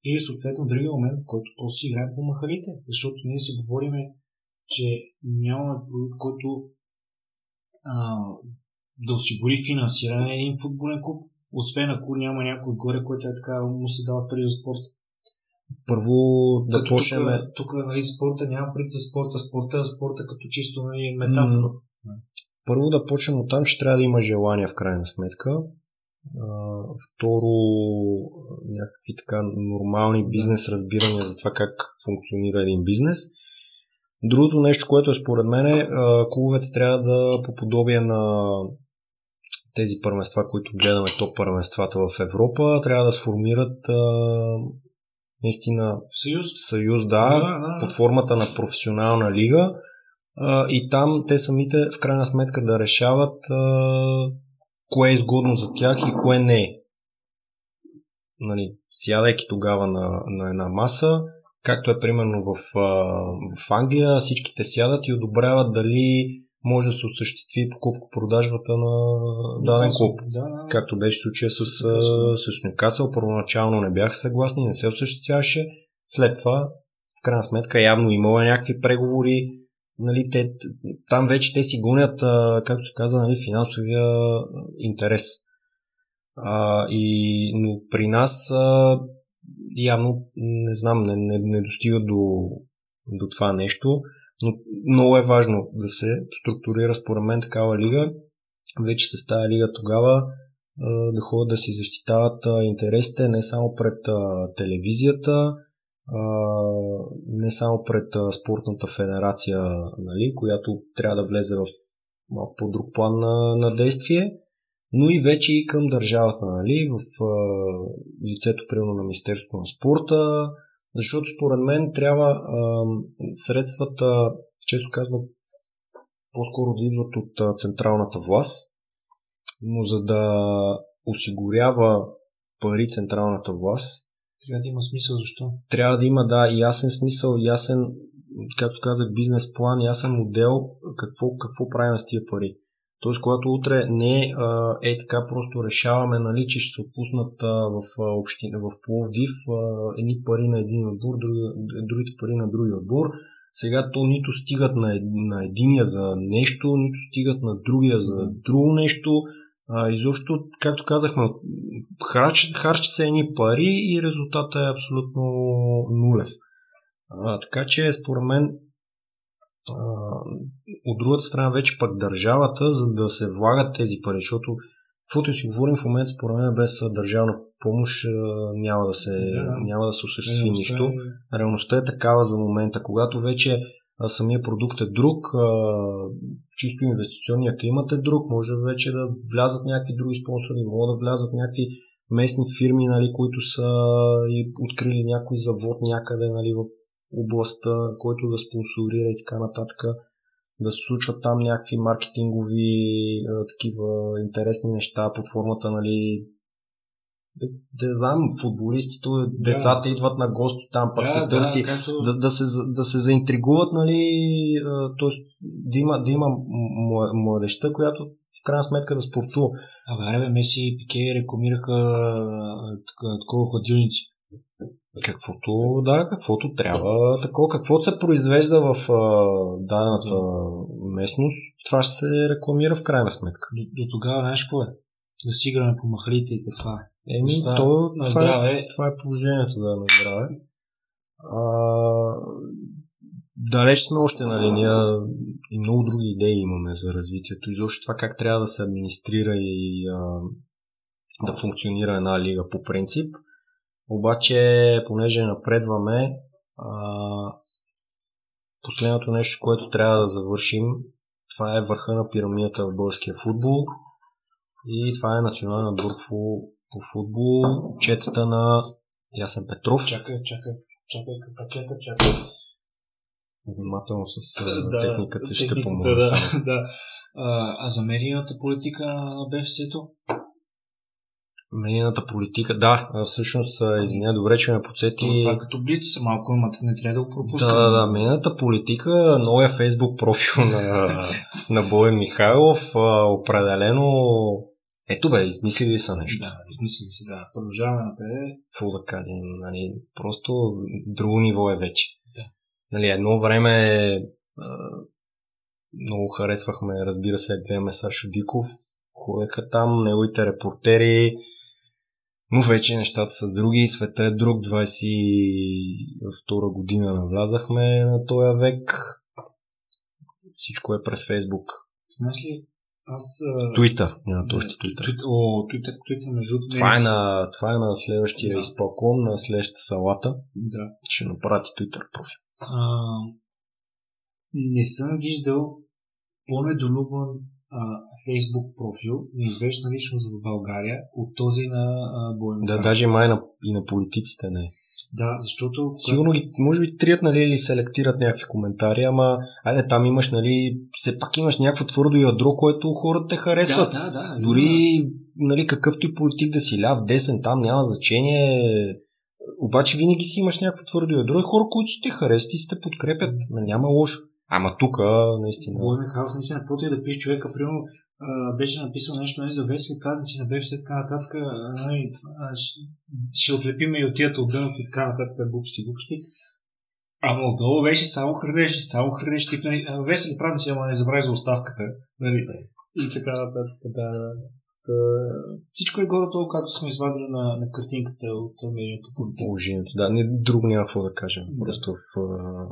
или съответно другия момент, в който просто си играем по махалите. Защото ние си говориме, че нямаме продукт, който а, да осигури финансиране на един футболен клуб, освен ако няма някой отгоре, който е така му се дава пари за спорт. Първо да Като почнем... Тук, тук нали, спорта няма пари за спорта, спорта, спорта като чисто нали, метафора. Първо да почнем от там, че трябва да има желание в крайна сметка. Второ, някакви така нормални бизнес разбирания за това как функционира един бизнес. Другото нещо, което е според мен, е, клубовете трябва да по подобие на тези първенства, които гледаме топ първенствата в Европа, трябва да сформират а, наистина Съюз. съюз, да, Да, да, под формата на професионална лига а, и там те самите в крайна сметка да решават а, кое е изгодно за тях и кое не е. Нали, сядайки тогава на, на една маса, както е примерно в, а, в Англия, всичките сядат и одобряват дали може да се осъществи покупко-продажбата на даден клуб. Да, да. Както беше случая с, с Нюкасъл. Първоначално не бяха съгласни, не се осъществяваше. След това, в крайна сметка, явно имало е някакви преговори. Нали, те, там вече те си гонят, а, както се казва, нали, финансовия интерес. А, и, но при нас а, явно, не знам, не, не, не достига до, до това нещо. Но много е важно да се структурира според мен такава лига. Вече с тази лига тогава да ходят да си защитават интересите не само пред телевизията, не само пред спортната федерация, нали, която трябва да влезе в малко по-друг план на, на действие, но и вече и към държавата, нали, в лицето, примерно на Министерството на спорта, защото според мен трябва а, средствата, често казвам, по-скоро да идват от а, централната власт, но за да осигурява пари централната власт, Трябва да има смисъл, защо? трябва да има, да, ясен смисъл, ясен, както казах, бизнес план, ясен модел, какво, какво правим с тия пари. Тоест, когато утре не а, е така, просто решаваме, нали, че ще се отпуснат а, в, община, в Пловдив а, едни пари на един отбор, други, другите пари на другия отбор. Сега то нито стигат на, на единия за нещо, нито стигат на другия за друго нещо. А, изобщо, както казахме, харчат, харчат се едни пари и резултатът е абсолютно нулев. А, така че, според мен, от другата страна вече пък държавата, за да се влагат тези пари, защото каквото и си говорим в момента, според мен без държавна помощ няма да се, Да. няма да се осъществи Реалността нищо. е- Реалността е такава за момента, когато вече самия продукт е друг, чисто инвестиционния климат е друг, може вече да влязат някакви други спонсори, могат да влязат някакви местни фирми, нали, които са открили някой завод някъде нали, в областта, който да спонсорира и така нататък. Да се случват там някакви маркетингови а, такива интересни неща под формата, нали, да, да знам, футболистите, децата идват на гости там, пък се търси както... да, да, се, да се заинтригуват, нали, т.е. да има, да има младеща, която в крайна сметка да спортува. Абе, бе, Меси и Пике рекламираха такова хладилници. Каквото, да, каквото трябва, такова, каквото се произвежда в а, дадената местност, това ще се рекламира в крайна сметка. До, до тогава, знаеш какво е? Да си играме по махалите и това е. Еми, Това- то, това, е, това е положението, да, на здраве. А, далеч сме още на линия и много други идеи имаме за развитието. Изобщо това как трябва да се администрира и а, да функционира една лига по принцип. Обаче, понеже напредваме, а, последното нещо, което трябва да завършим, това е върха на пирамидата в българския футбол и това е национален отбор по, по футбол, четата на Ясен Петров. Чакай, чакай, чакай, пакета, чакай. Внимателно с Да, техниката ще техниката, помогна да, да. А, а за медийната политика на БФС-то? Медийната политика, да, всъщност, извиня, добре, че ме подсети. Това е като блиц, малко имате, не трябва да го пропускаме. Да, да, да. Медийната политика, новия фейсбук профил на, на Боен Михайлов, определено Ето бе, измислили са нещо. Да, измислили се, да. Продължаваме напред. Какво да кажем, нали, просто друго ниво е вече. Да. Нали, едно време много харесвахме, разбира се, гледаме Сашо Диков, ходеха там, неговите репортери, но вече нещата са други, света е друг, 22 година навлязахме на този век, всичко е през Фейсбук. Знаеш ли, аз... Туитър, няма да, още Туитър. О, Туитър, Туитър, между. Това е на, това е на следващия да. изпълком, на следващата салата. Да. Ще направи Туитър профил. А, не съм виждал по-недолюбен Фейсбук профил на известна личност в България от този на Бойно. Да, даже май на, и на политиците не. Да, защото... Сигурно ги, може би, трият, нали, или селектират някакви коментари, ама, айде, там имаш, нали, все пак имаш някакво твърдо ядро, което хората те харесват. Да, да, да. Дори, нали, какъвто и политик да си ляв, десен, там няма значение. Обаче винаги си имаш някакво твърдо ядро и хора, които те харесват и сте подкрепят. Нали, няма лошо. Ама тук, наистина. Бой Михайлов, наистина, каквото и да пише човека, примерно, беше написал нещо нали, за весели празници на БФС, така нататък, нали, ще, отлепиме и отият от дъното и така нататък, глупости, глупости. Ама отдолу беше само хранеш, само хранеш, тип, нали, весели празници, ама не забравяй за оставката. Нали, и така нататък, да. Та, всичко е горе толкова, както сме извадили на, на картинката от медийното Положението, да, не, друго няма какво да кажем. Да. Просто в а,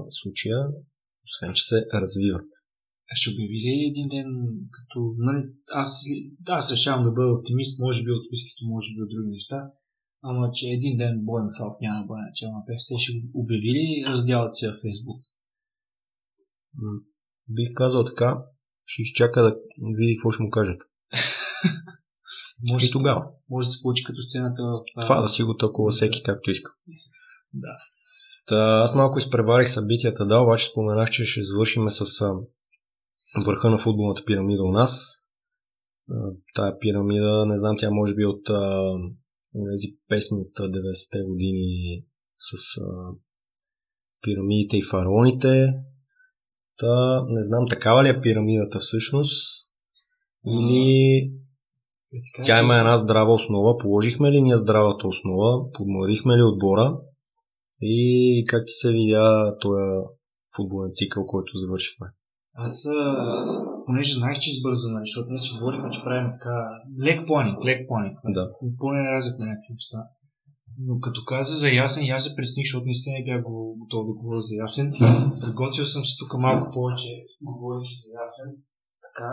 случая освен че се развиват. Ще обяви ли един ден, като... Нали, аз, аз решавам да бъда оптимист, може би от вискито, може би от други неща, ама че един ден Бой Михайлов няма да бъде начал на ПФС, ще обяви ли раздялът си във Фейсбук? Бих казал така, ще изчака да види какво ще му кажат. може и тогава. Може да се получи като сцената в... Това да си го толкова всеки както иска. Да. Та, аз малко изпреварих събитията, да, обаче споменах, че ще завършим с а, върха на футболната пирамида у нас. А, тая пирамида, не знам, тя може би от тези песни от 90-те години с а, пирамидите и фараоните. Та, не знам, такава ли е пирамидата всъщност? Или е, тя има една здрава основа. Положихме ли ние здравата основа? Подмладихме ли отбора? И как ти се видя този футболен цикъл, който завършихме? Аз, понеже знаех, че избързана, нали, защото ние си говорихме, че правим така лек планинг, лек планинг. Да. Поне не разят на някакви неща. Но като каза за ясен, аз се притесних, защото наистина не бях готов да говоря за ясен. Приготвил съм се тук малко повече, говорих за ясен. Така,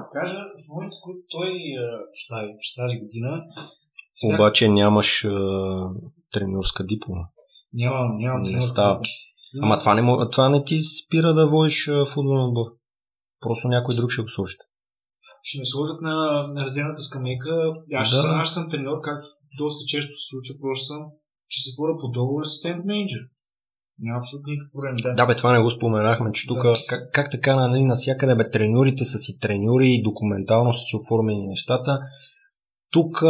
да кажа, в момента, който той остави през тази година. Сега... Обаче нямаш а, тренерска диплома. Нямам, нямам. Не става. Ама това не, това не ти спира да водиш футболен отбор. Просто някой друг ще го сложи. Ще ме сложат на, на резервната скамейка. Аз, да. съм, аз съм треньор, както доста често се случва, просто съм, ще се боря по договор асистент менеджер. Няма абсолютно никакъв проблем. Да. да, бе, това не го споменахме, че тук, да. как, как така, нали, насякъде, бе, треньорите са си треньори и документално са си оформени нещата. Тук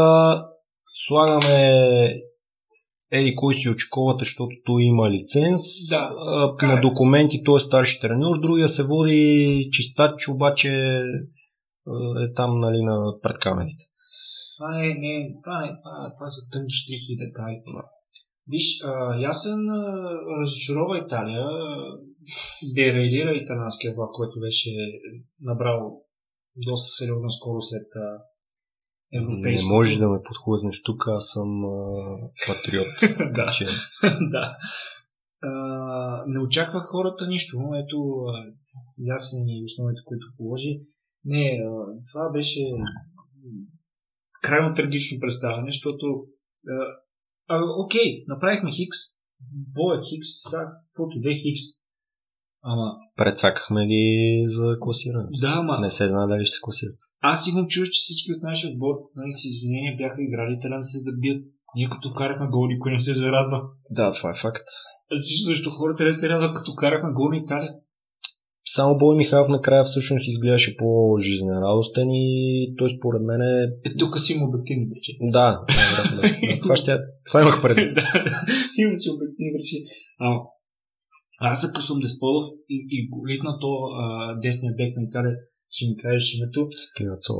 слагаме еди кой си от школата, защото той има лиценз. Да, а, на документи той е старши треньор, другия се води чистач, обаче е там нали, на пред камерите. Това не, не, това, не, това, това са тънки штрихи и детайли. Виж, а, ясен разочарова Италия, дерейлира италянския влак, който беше набрал доста сериозна скорост след европейско. Не можеш да ме подхлъзнеш тук, аз съм а, патриот. да. Че... да. А, не очаквах хората нищо. Ето, ясен и основите, които положи. Не, а, това беше крайно трагично представяне, защото а, а, окей, направихме Хикс, Боя Хикс, сега, каквото и да е Хикс, Ама... Предсакахме ги за класиране. Да, ама... Не се знае дали ще се класират. Аз имам чуш, че всички от нашия отбор, нали, с извинения, бяха играли италянци да бият. Ние като карахме гол, никой не се зарадва. Да, това е факт. Защо, защо хората не се радват, като карахме гол на Италия? Само Бой Михайлов накрая всъщност изглеждаше по-жизнерадостен и той според мен е... е тук си има обективни причини. Да, това, ще... това имах предвид. да, има си обективни причини. А, аз ако съм Десполов и, и литна то а, десния бек на Италия, ще ми кажеш името. Спинацо.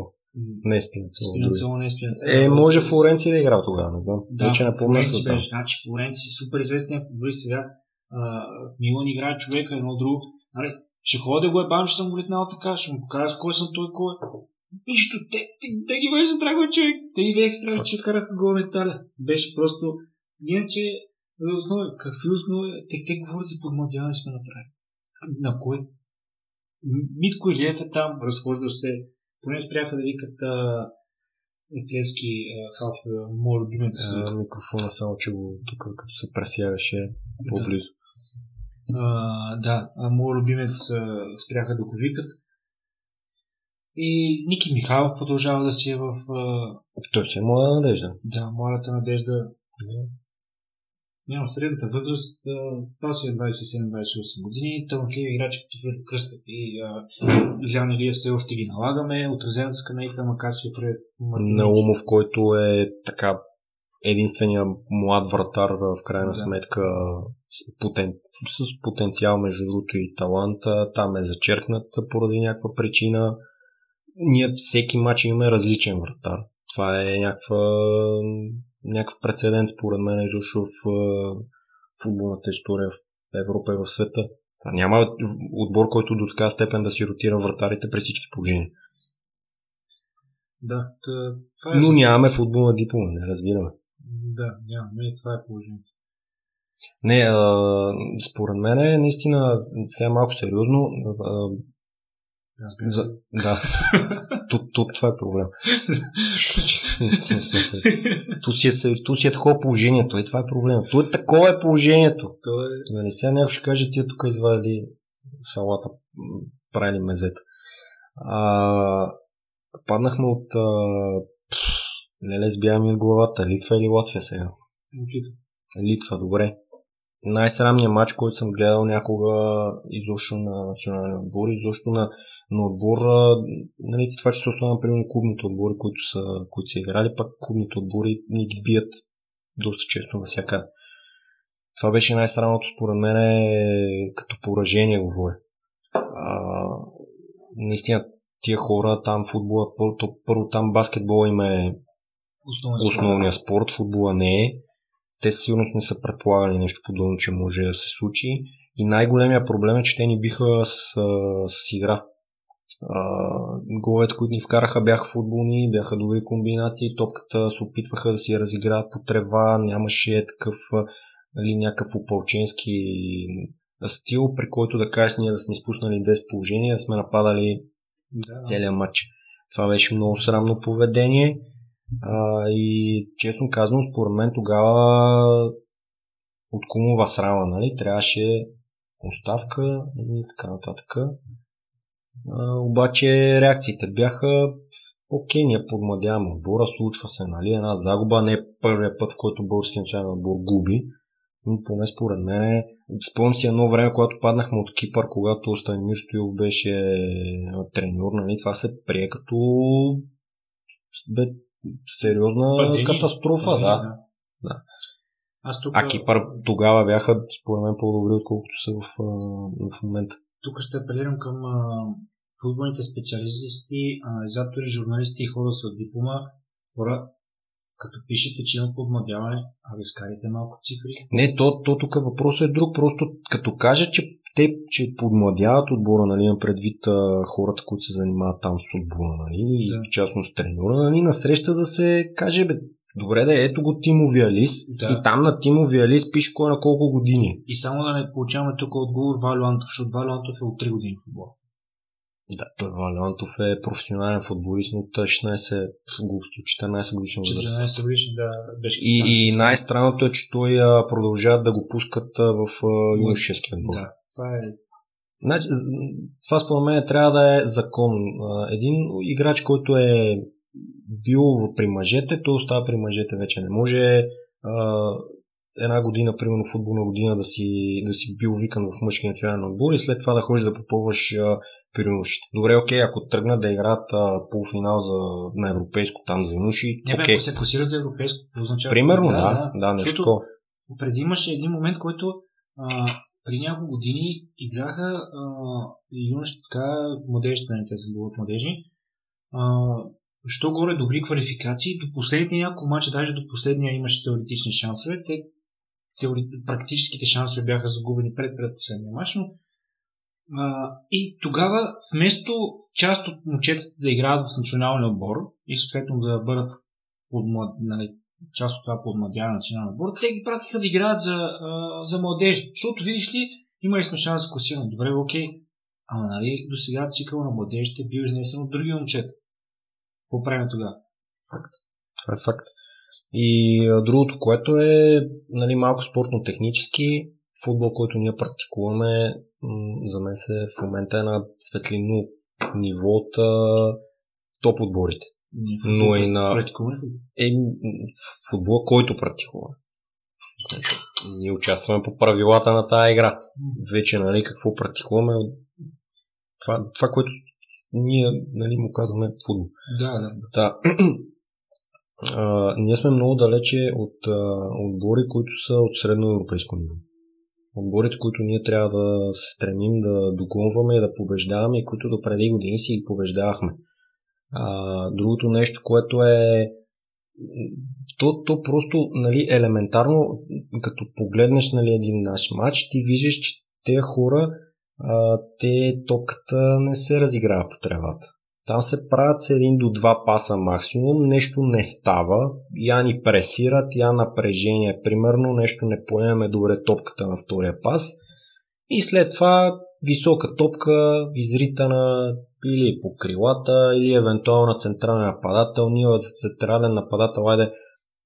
Не е Спинацело. Спинацело не е Спинацело. Е, може Флоренци да игра тогава, не знам. Да, Вече не помня Флоренци там. Значи Флоренци, супер известен футболист сега. А, Милан играе човека, едно друго. Нали, ще ходя да го ебам, че съм го така, ще му покажа с кой съм той, кой е. Нищо, те, те, те ги беше страхва човек. Те ги бех страхва, че караха гол на Италия. Беше просто... Иначе, за основи, какви основи, те, те говорят за подмладяване сме направили. На кой? Митко Илиев е там, разхожда се. Поне спряха да викат а, Еклески халф, мой любимец. А, микрофона само, че го тук като се пресяваше по-близо. А, да, а мой любимец а, спряха да го викат. И Ники Михайлов продължава да си е в а, Той си е млада надежда. да, младата надежда. Да. Няма средната възраст, това си е 27-28 години. Талантливи играчи като Филип Кръстев и Лян Илия все още ги налагаме. Отразената скамейка, макар че е пред. Наумов, който е така единствения млад вратар в крайна Да. сметка с, потен... с потенциал между другото и таланта. Там е зачеркнат поради някаква причина. Ние всеки матч имаме различен вратар. Това е някаква, някакъв прецедент според мен изобщо в футболната история в Европа и в света. Това няма отбор, който до така степен да си ротира вратарите при всички положения. Да, това е. Но нямаме футболна диплома, не разбираме. Да, нямаме, това е положението. Не, а, според мен е наистина, сега малко сериозно, а, за, да, тут, тут това е проблем. Също, че наистина сме се. Тут си, е, тут си е такова положението, и това е проблема. Тут е такова е положението. То е Нали, сега някой ще каже, тия тук извадили салата, правили мезета. А, паднахме от а, пф, леле сбяга ми от главата. Литва или Латвия сега? отлично. Литва, добре. Най-срамният матч, който съм гледал някога изобщо на националния отбор, изобщо на, на отбор, нали, в това, че се основно, примерно, клубните отбори, които са, които са играли, пак клубните отбори ни ги бият доста често навсякъде. Това беше най-срамното според мен, е, като поражение говоря. А, наистина, тия хора там футбола, първо, то- първо там баскетбол им е основния спорт, футбола не е. Те със сигурност не са предполагали нещо подобно, че може да се случи. И най-големия проблем е, че те ни биха с, с игра. Головете, които ни вкараха, бяха футболни, бяха добри комбинации, топката се опитваха да си я разиграват по трева, нямаше такъв нали, някакъв опълченски стил, при който да кажеш ние да сме изпуснали 10 положения, да сме нападали Да. целият матч. Това беше много срамно поведение. А, и честно казано, според мен тогава от кумова срама, нали, трябваше оставка и така нататък. А, обаче реакциите бяха окей, ние подмладяваме отбора, случва се, нали, една загуба, не е първият път, в който българския национален отбор губи, но поне според мен е, спомням си едно време, когато паднахме от Кипър, когато Станимир Стоилов беше треньор, нали, това се прие като бе, сериозна Падение. катастрофа, Падение, да. Да. Аз тук, А Кипър тогава бяха, според мен, по-добри, отколкото са в, в момента. тук ще апелирам към а, футболните специалисти, анализатори, журналисти и хора с диплома. Хора, като пишете, че има подмладяване, а ви скарите малко цифри. Не, то, то тук въпросът е друг. Просто като кажа, че те че подмладяват отбора, нали, имам предвид а, хората, които се занимават там с отбора, нали, и Да. в частност треньора, нали, насреща да се каже, бе, добре да е, ето го Тимовия лист Да. и там на Тимовия лист пише кой на колко години. И само да не получаваме тук отговор Валю Антов, защото Валю Антов е от 3 години в футбол. Да, той Валиантов е професионален футболист, но от 16 глупости, от 14 годишна възраст. 14 годишни да беше. И, и най-странното е, че той продължават да го пускат в юношеския отбор. Да, това е Значи, това според мен трябва да е закон. Един играч, който е бил при мъжете, той остава при мъжете вече. Не може а, една година, примерно футболна година, да си, да си бил викан в мъжки национален отбор и след това да ходиш да попълваш при юношите. Добре, окей, ако тръгнат да играят а, полуфинал за, на европейско там за юноши, Не бе, окей. ако се класират за европейско, означава? Примерно, да, да, да нещо Защото такова. преди имаше един момент, който а, при няколко години играха юноши, така, младежите, не те се говорят младежи, а, що горе добри квалификации, до последните няколко мача, даже до последния имаше теоретични шансове. Те, теори... практическите шансове бяха загубени пред пред последния мач, но а, и тогава, вместо част от момчетата да играят в националния отбор и съответно да бъдат под, нали, част от това подмладяване на националния отбор, те ги пратиха да играят за, а, за младежи. Защото, видиш ли, имали сме шанс за класиране. Добре, окей. Ама, нали, до сега цикъл на младежите е бил изнесен от други момчета. Какво правим тогава? Факт. Това е факт. И другото, което е нали, малко спортно-технически, футбол, който ние практикуваме, за мен се в момента е на светлино ниво от топ отборите. Но и на... Практикуваме футбол. Е, футбола, който практикуваме. Значи, Ние участваме по правилата на тази игра. Вече, нали, какво практикуваме, това, това което ние, нали, му казваме футбол. Да, да. Да. А, ние сме много далече от а, отбори, които са от средно европейско ниво. Отборите, които ние трябва да се стремим да догонваме и да побеждаваме и които до преди години си ги побеждавахме. А, другото нещо, което е то, то просто нали, елементарно, като погледнеш нали, един наш матч, ти виждаш, че тези хора, а, те топката не се разиграва по тревата. Там се правят с един до два паса максимум, нещо не става, я ни пресират, я напрежение, примерно, нещо не поемаме добре топката на втория пас и след това висока топка, изритана или по крилата, или евентуално на централен нападател. Ние за централен нападател, айде,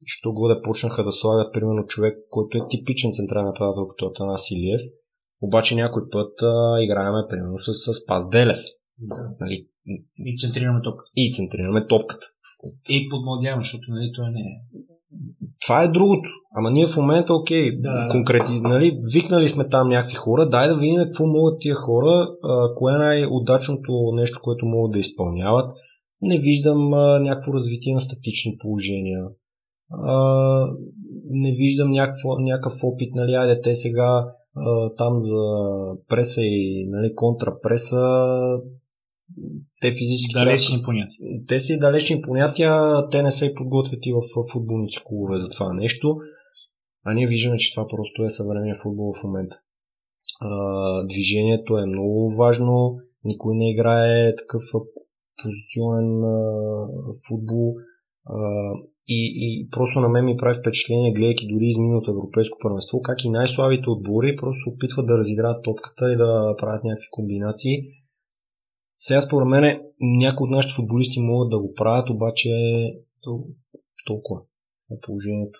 що го да почнаха да слагат, примерно, човек, който е типичен централен нападател, като Атанас Илиев. Обаче някой път а, играеме, примерно, с, с Пас Делев. да. Нали? И центрираме топка. И центрираме топката. И подмладяваме, защото нали, той не е. Това е другото. Ама ние в момента, окей, Да, да. конкрети, нали, викнали сме там някакви хора, дай да видим какво могат тия хора, а, кое е най-удачното нещо, което могат да изпълняват. Не виждам а, някакво развитие на статични положения. А, не виждам някакво, някакъв опит, нали, айде те сега а, там за преса и нали, контрапреса, те физически да Далечни понятия. те са и далечни понятия, те не и подготвят и в футболните клубове за това нещо. А ние виждаме, че това просто е съвременния футбол в момента. А, движението е много важно, никой не играе такъв позиционен а, футбол. А, и, и просто на мен ми прави впечатление, гледайки дори изминалото европейско първенство, как и най-слабите отбори просто се опитват да разиграят топката и да правят някакви комбинации. Сега според мен някои от нашите футболисти могат да го правят, обаче тол- толкова е положението.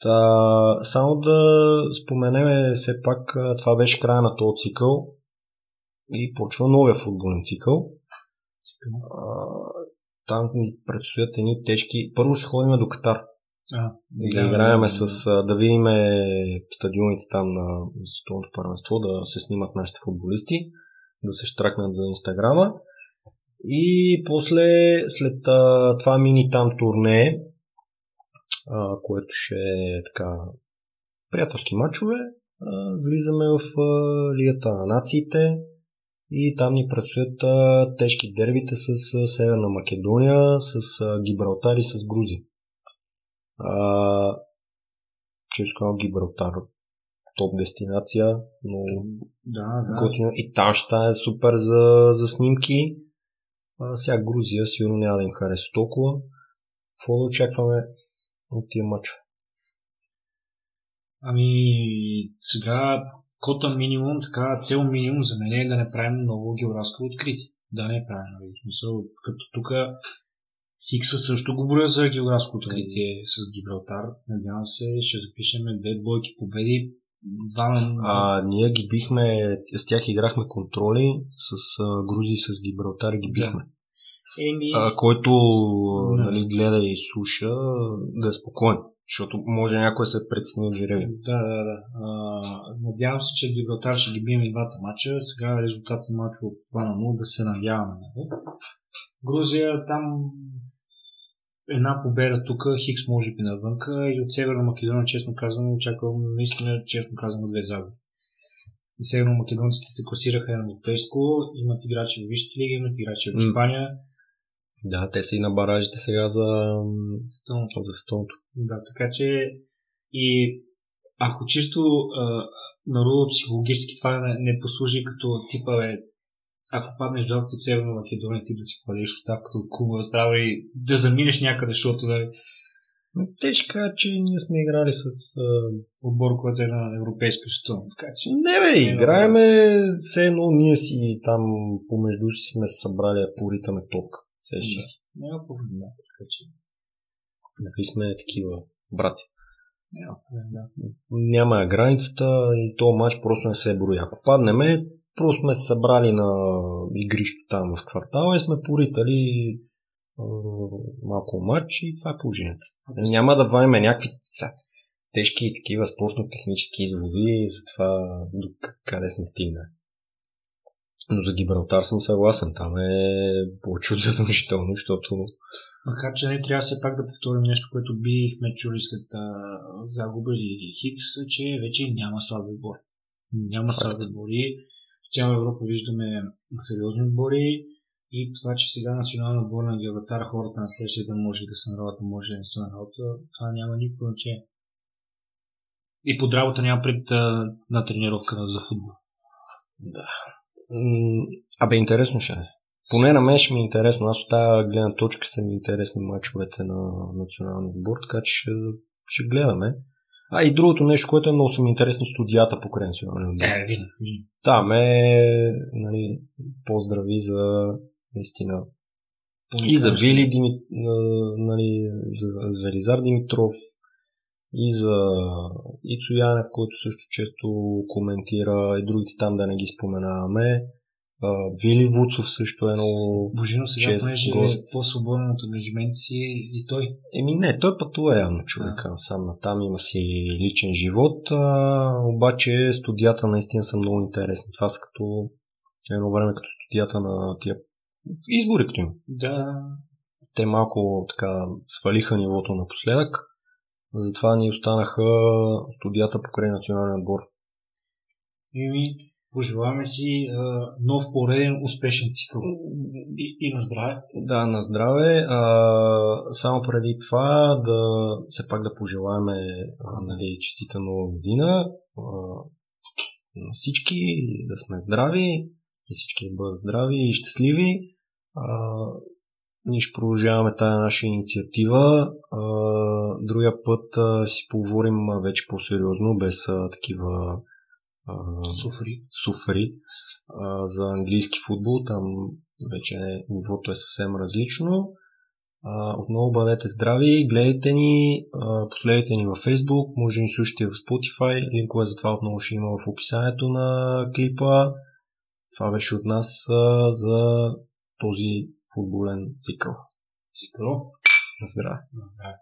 Та, само да споменеме все пак, това беше края на този цикъл и почва новия футболен цикъл. А, там ни предстоят едни тежки... Първо ще ходим до Катар. А, Да, играеме с... а, да видим стадионите там на световното първенство, да се снимат нашите футболисти, да се штракнат за Инстаграма. И после, след а, това мини там турне, а, което ще е така приятелски матчове, влизаме в а, Лигата на нациите и там ни предстоят а, тежки дербите с а, Северна Македония, с а, Гибралтар и с Грузия. А, често Гибралтар, топ дестинация, но Да, да. готино. И там ще стане супер за, за снимки. А, сега Грузия сигурно няма да им хареса толкова. Какво да очакваме от тия мачове? Ами, сега кота минимум, така цел минимум за мен е да не правим много географско откритие. Да не правим, нали, смисъл, като тук Хикса също го броя за географско откритие с Гибралтар. Надявам се, ще запишем две двойки победи. Двама... А, ние ги бихме, с тях играхме контроли, с а, Грузия и с Гибралтар ги бихме. Еми, А, който Да. нали, гледа и слуша, да е спокоен. Защото може някой да се прецени от жребия. Да, да, да. А, надявам се, че Гибралтар ще ги бием и двата мача. Сега резултатът на мача от 2 на 0 да се надяваме. Нали? Грузия там една победа тук, Хикс може би навънка и от Северна Македония, честно казвам, очаквам наистина, честно казвам, две загуби. Северно македонците се класираха на европейско, имат играчи в Висшата лига, имат играчи в. Испания. Да, те са и на баражите сега за, Стон. за стоното. Да, така че и ако чисто а, народо психологически това не, не послужи като типа е, ако паднеш до от Северна Македония, ти да си кладеш оставката от кума, става и да заминеш някъде, защото да Те ще кажат, че ние сме играли с... А... отбор, който е на европейска стон. Така че Не бе, играеме все едно ние си там помежду си сме събрали да поритаме топка. Се. няма проблем, да. Така че Нали сме такива брати. няма проблем, да. Няма границата и то матч просто не се брои. Ако паднеме, просто сме се събрали на игрищо там в квартала и сме поритали малко матч и това е положението. Няма да вадим някакви тежки и такива спортно-технически изводи за това до къде сме стигнали. Но за Гибралтар съм съгласен. Там е повече от задължително, защото Макар, че не трябва все пак да повторим нещо, което бихме чули след а, загуба или хикс, че вече няма слаби отбори. Няма Факт. слаби отбори. Цяла Европа виждаме сериозни отбори и това, че сега национална отбор на Геогатар хората на следващия ден може да са на работа, може да не са на работа, това няма никакво значение. И под работа няма пред на тренировка за футбол. М, Абе, интересно ще е. Поне на мен ще ми е интересно. Аз от тази гледна точка са ми интересни мачовете на националния отбор, така че ще, ще гледаме. А и другото нещо, което е много са ми интересни студията покрай националния отбор. Винаги. Там е, нали, поздрави за наистина и за Вили Дими, а, нали, за за Велизар Димитров, и за Ицо Янев, който също често коментира, и другите там да не ги споменаваме. А, Вили Вуцов също е много... Божино сега, Чест понеже гост. е по-свободен от ангажимент си и той. Еми не, той пътува явно човека сам на там, има си личен живот, а, обаче студията наистина са много интересни. Това са като едно време като студията на тия избори, като има. Да, те малко така свалиха нивото напоследък. Затова ни останаха студията покрай националния отбор. И ми пожелаваме си а, нов пореден успешен цикъл. И, и на здраве. Да, на здраве. А, само преди това да все пак да пожелаем нали, честита нова година а, на всички, да сме здрави и всички да бъдат здрави и щастливи. А, ние ще продължаваме тази наша инициатива. А, другия път а, си поговорим а, вече по-сериозно, без а, такива а, Суфри. суфри а, за английски футбол. Там вече нивото е съвсем различно. А, отново бъдете здрави, гледайте ни, а, последете ни във Facebook, може да ни слушате в Spotify, линкове за това отново ще има в описанието на клипа. Това беше от нас а, за този футболен цикъл. Цикъл. На здраве! На здраве.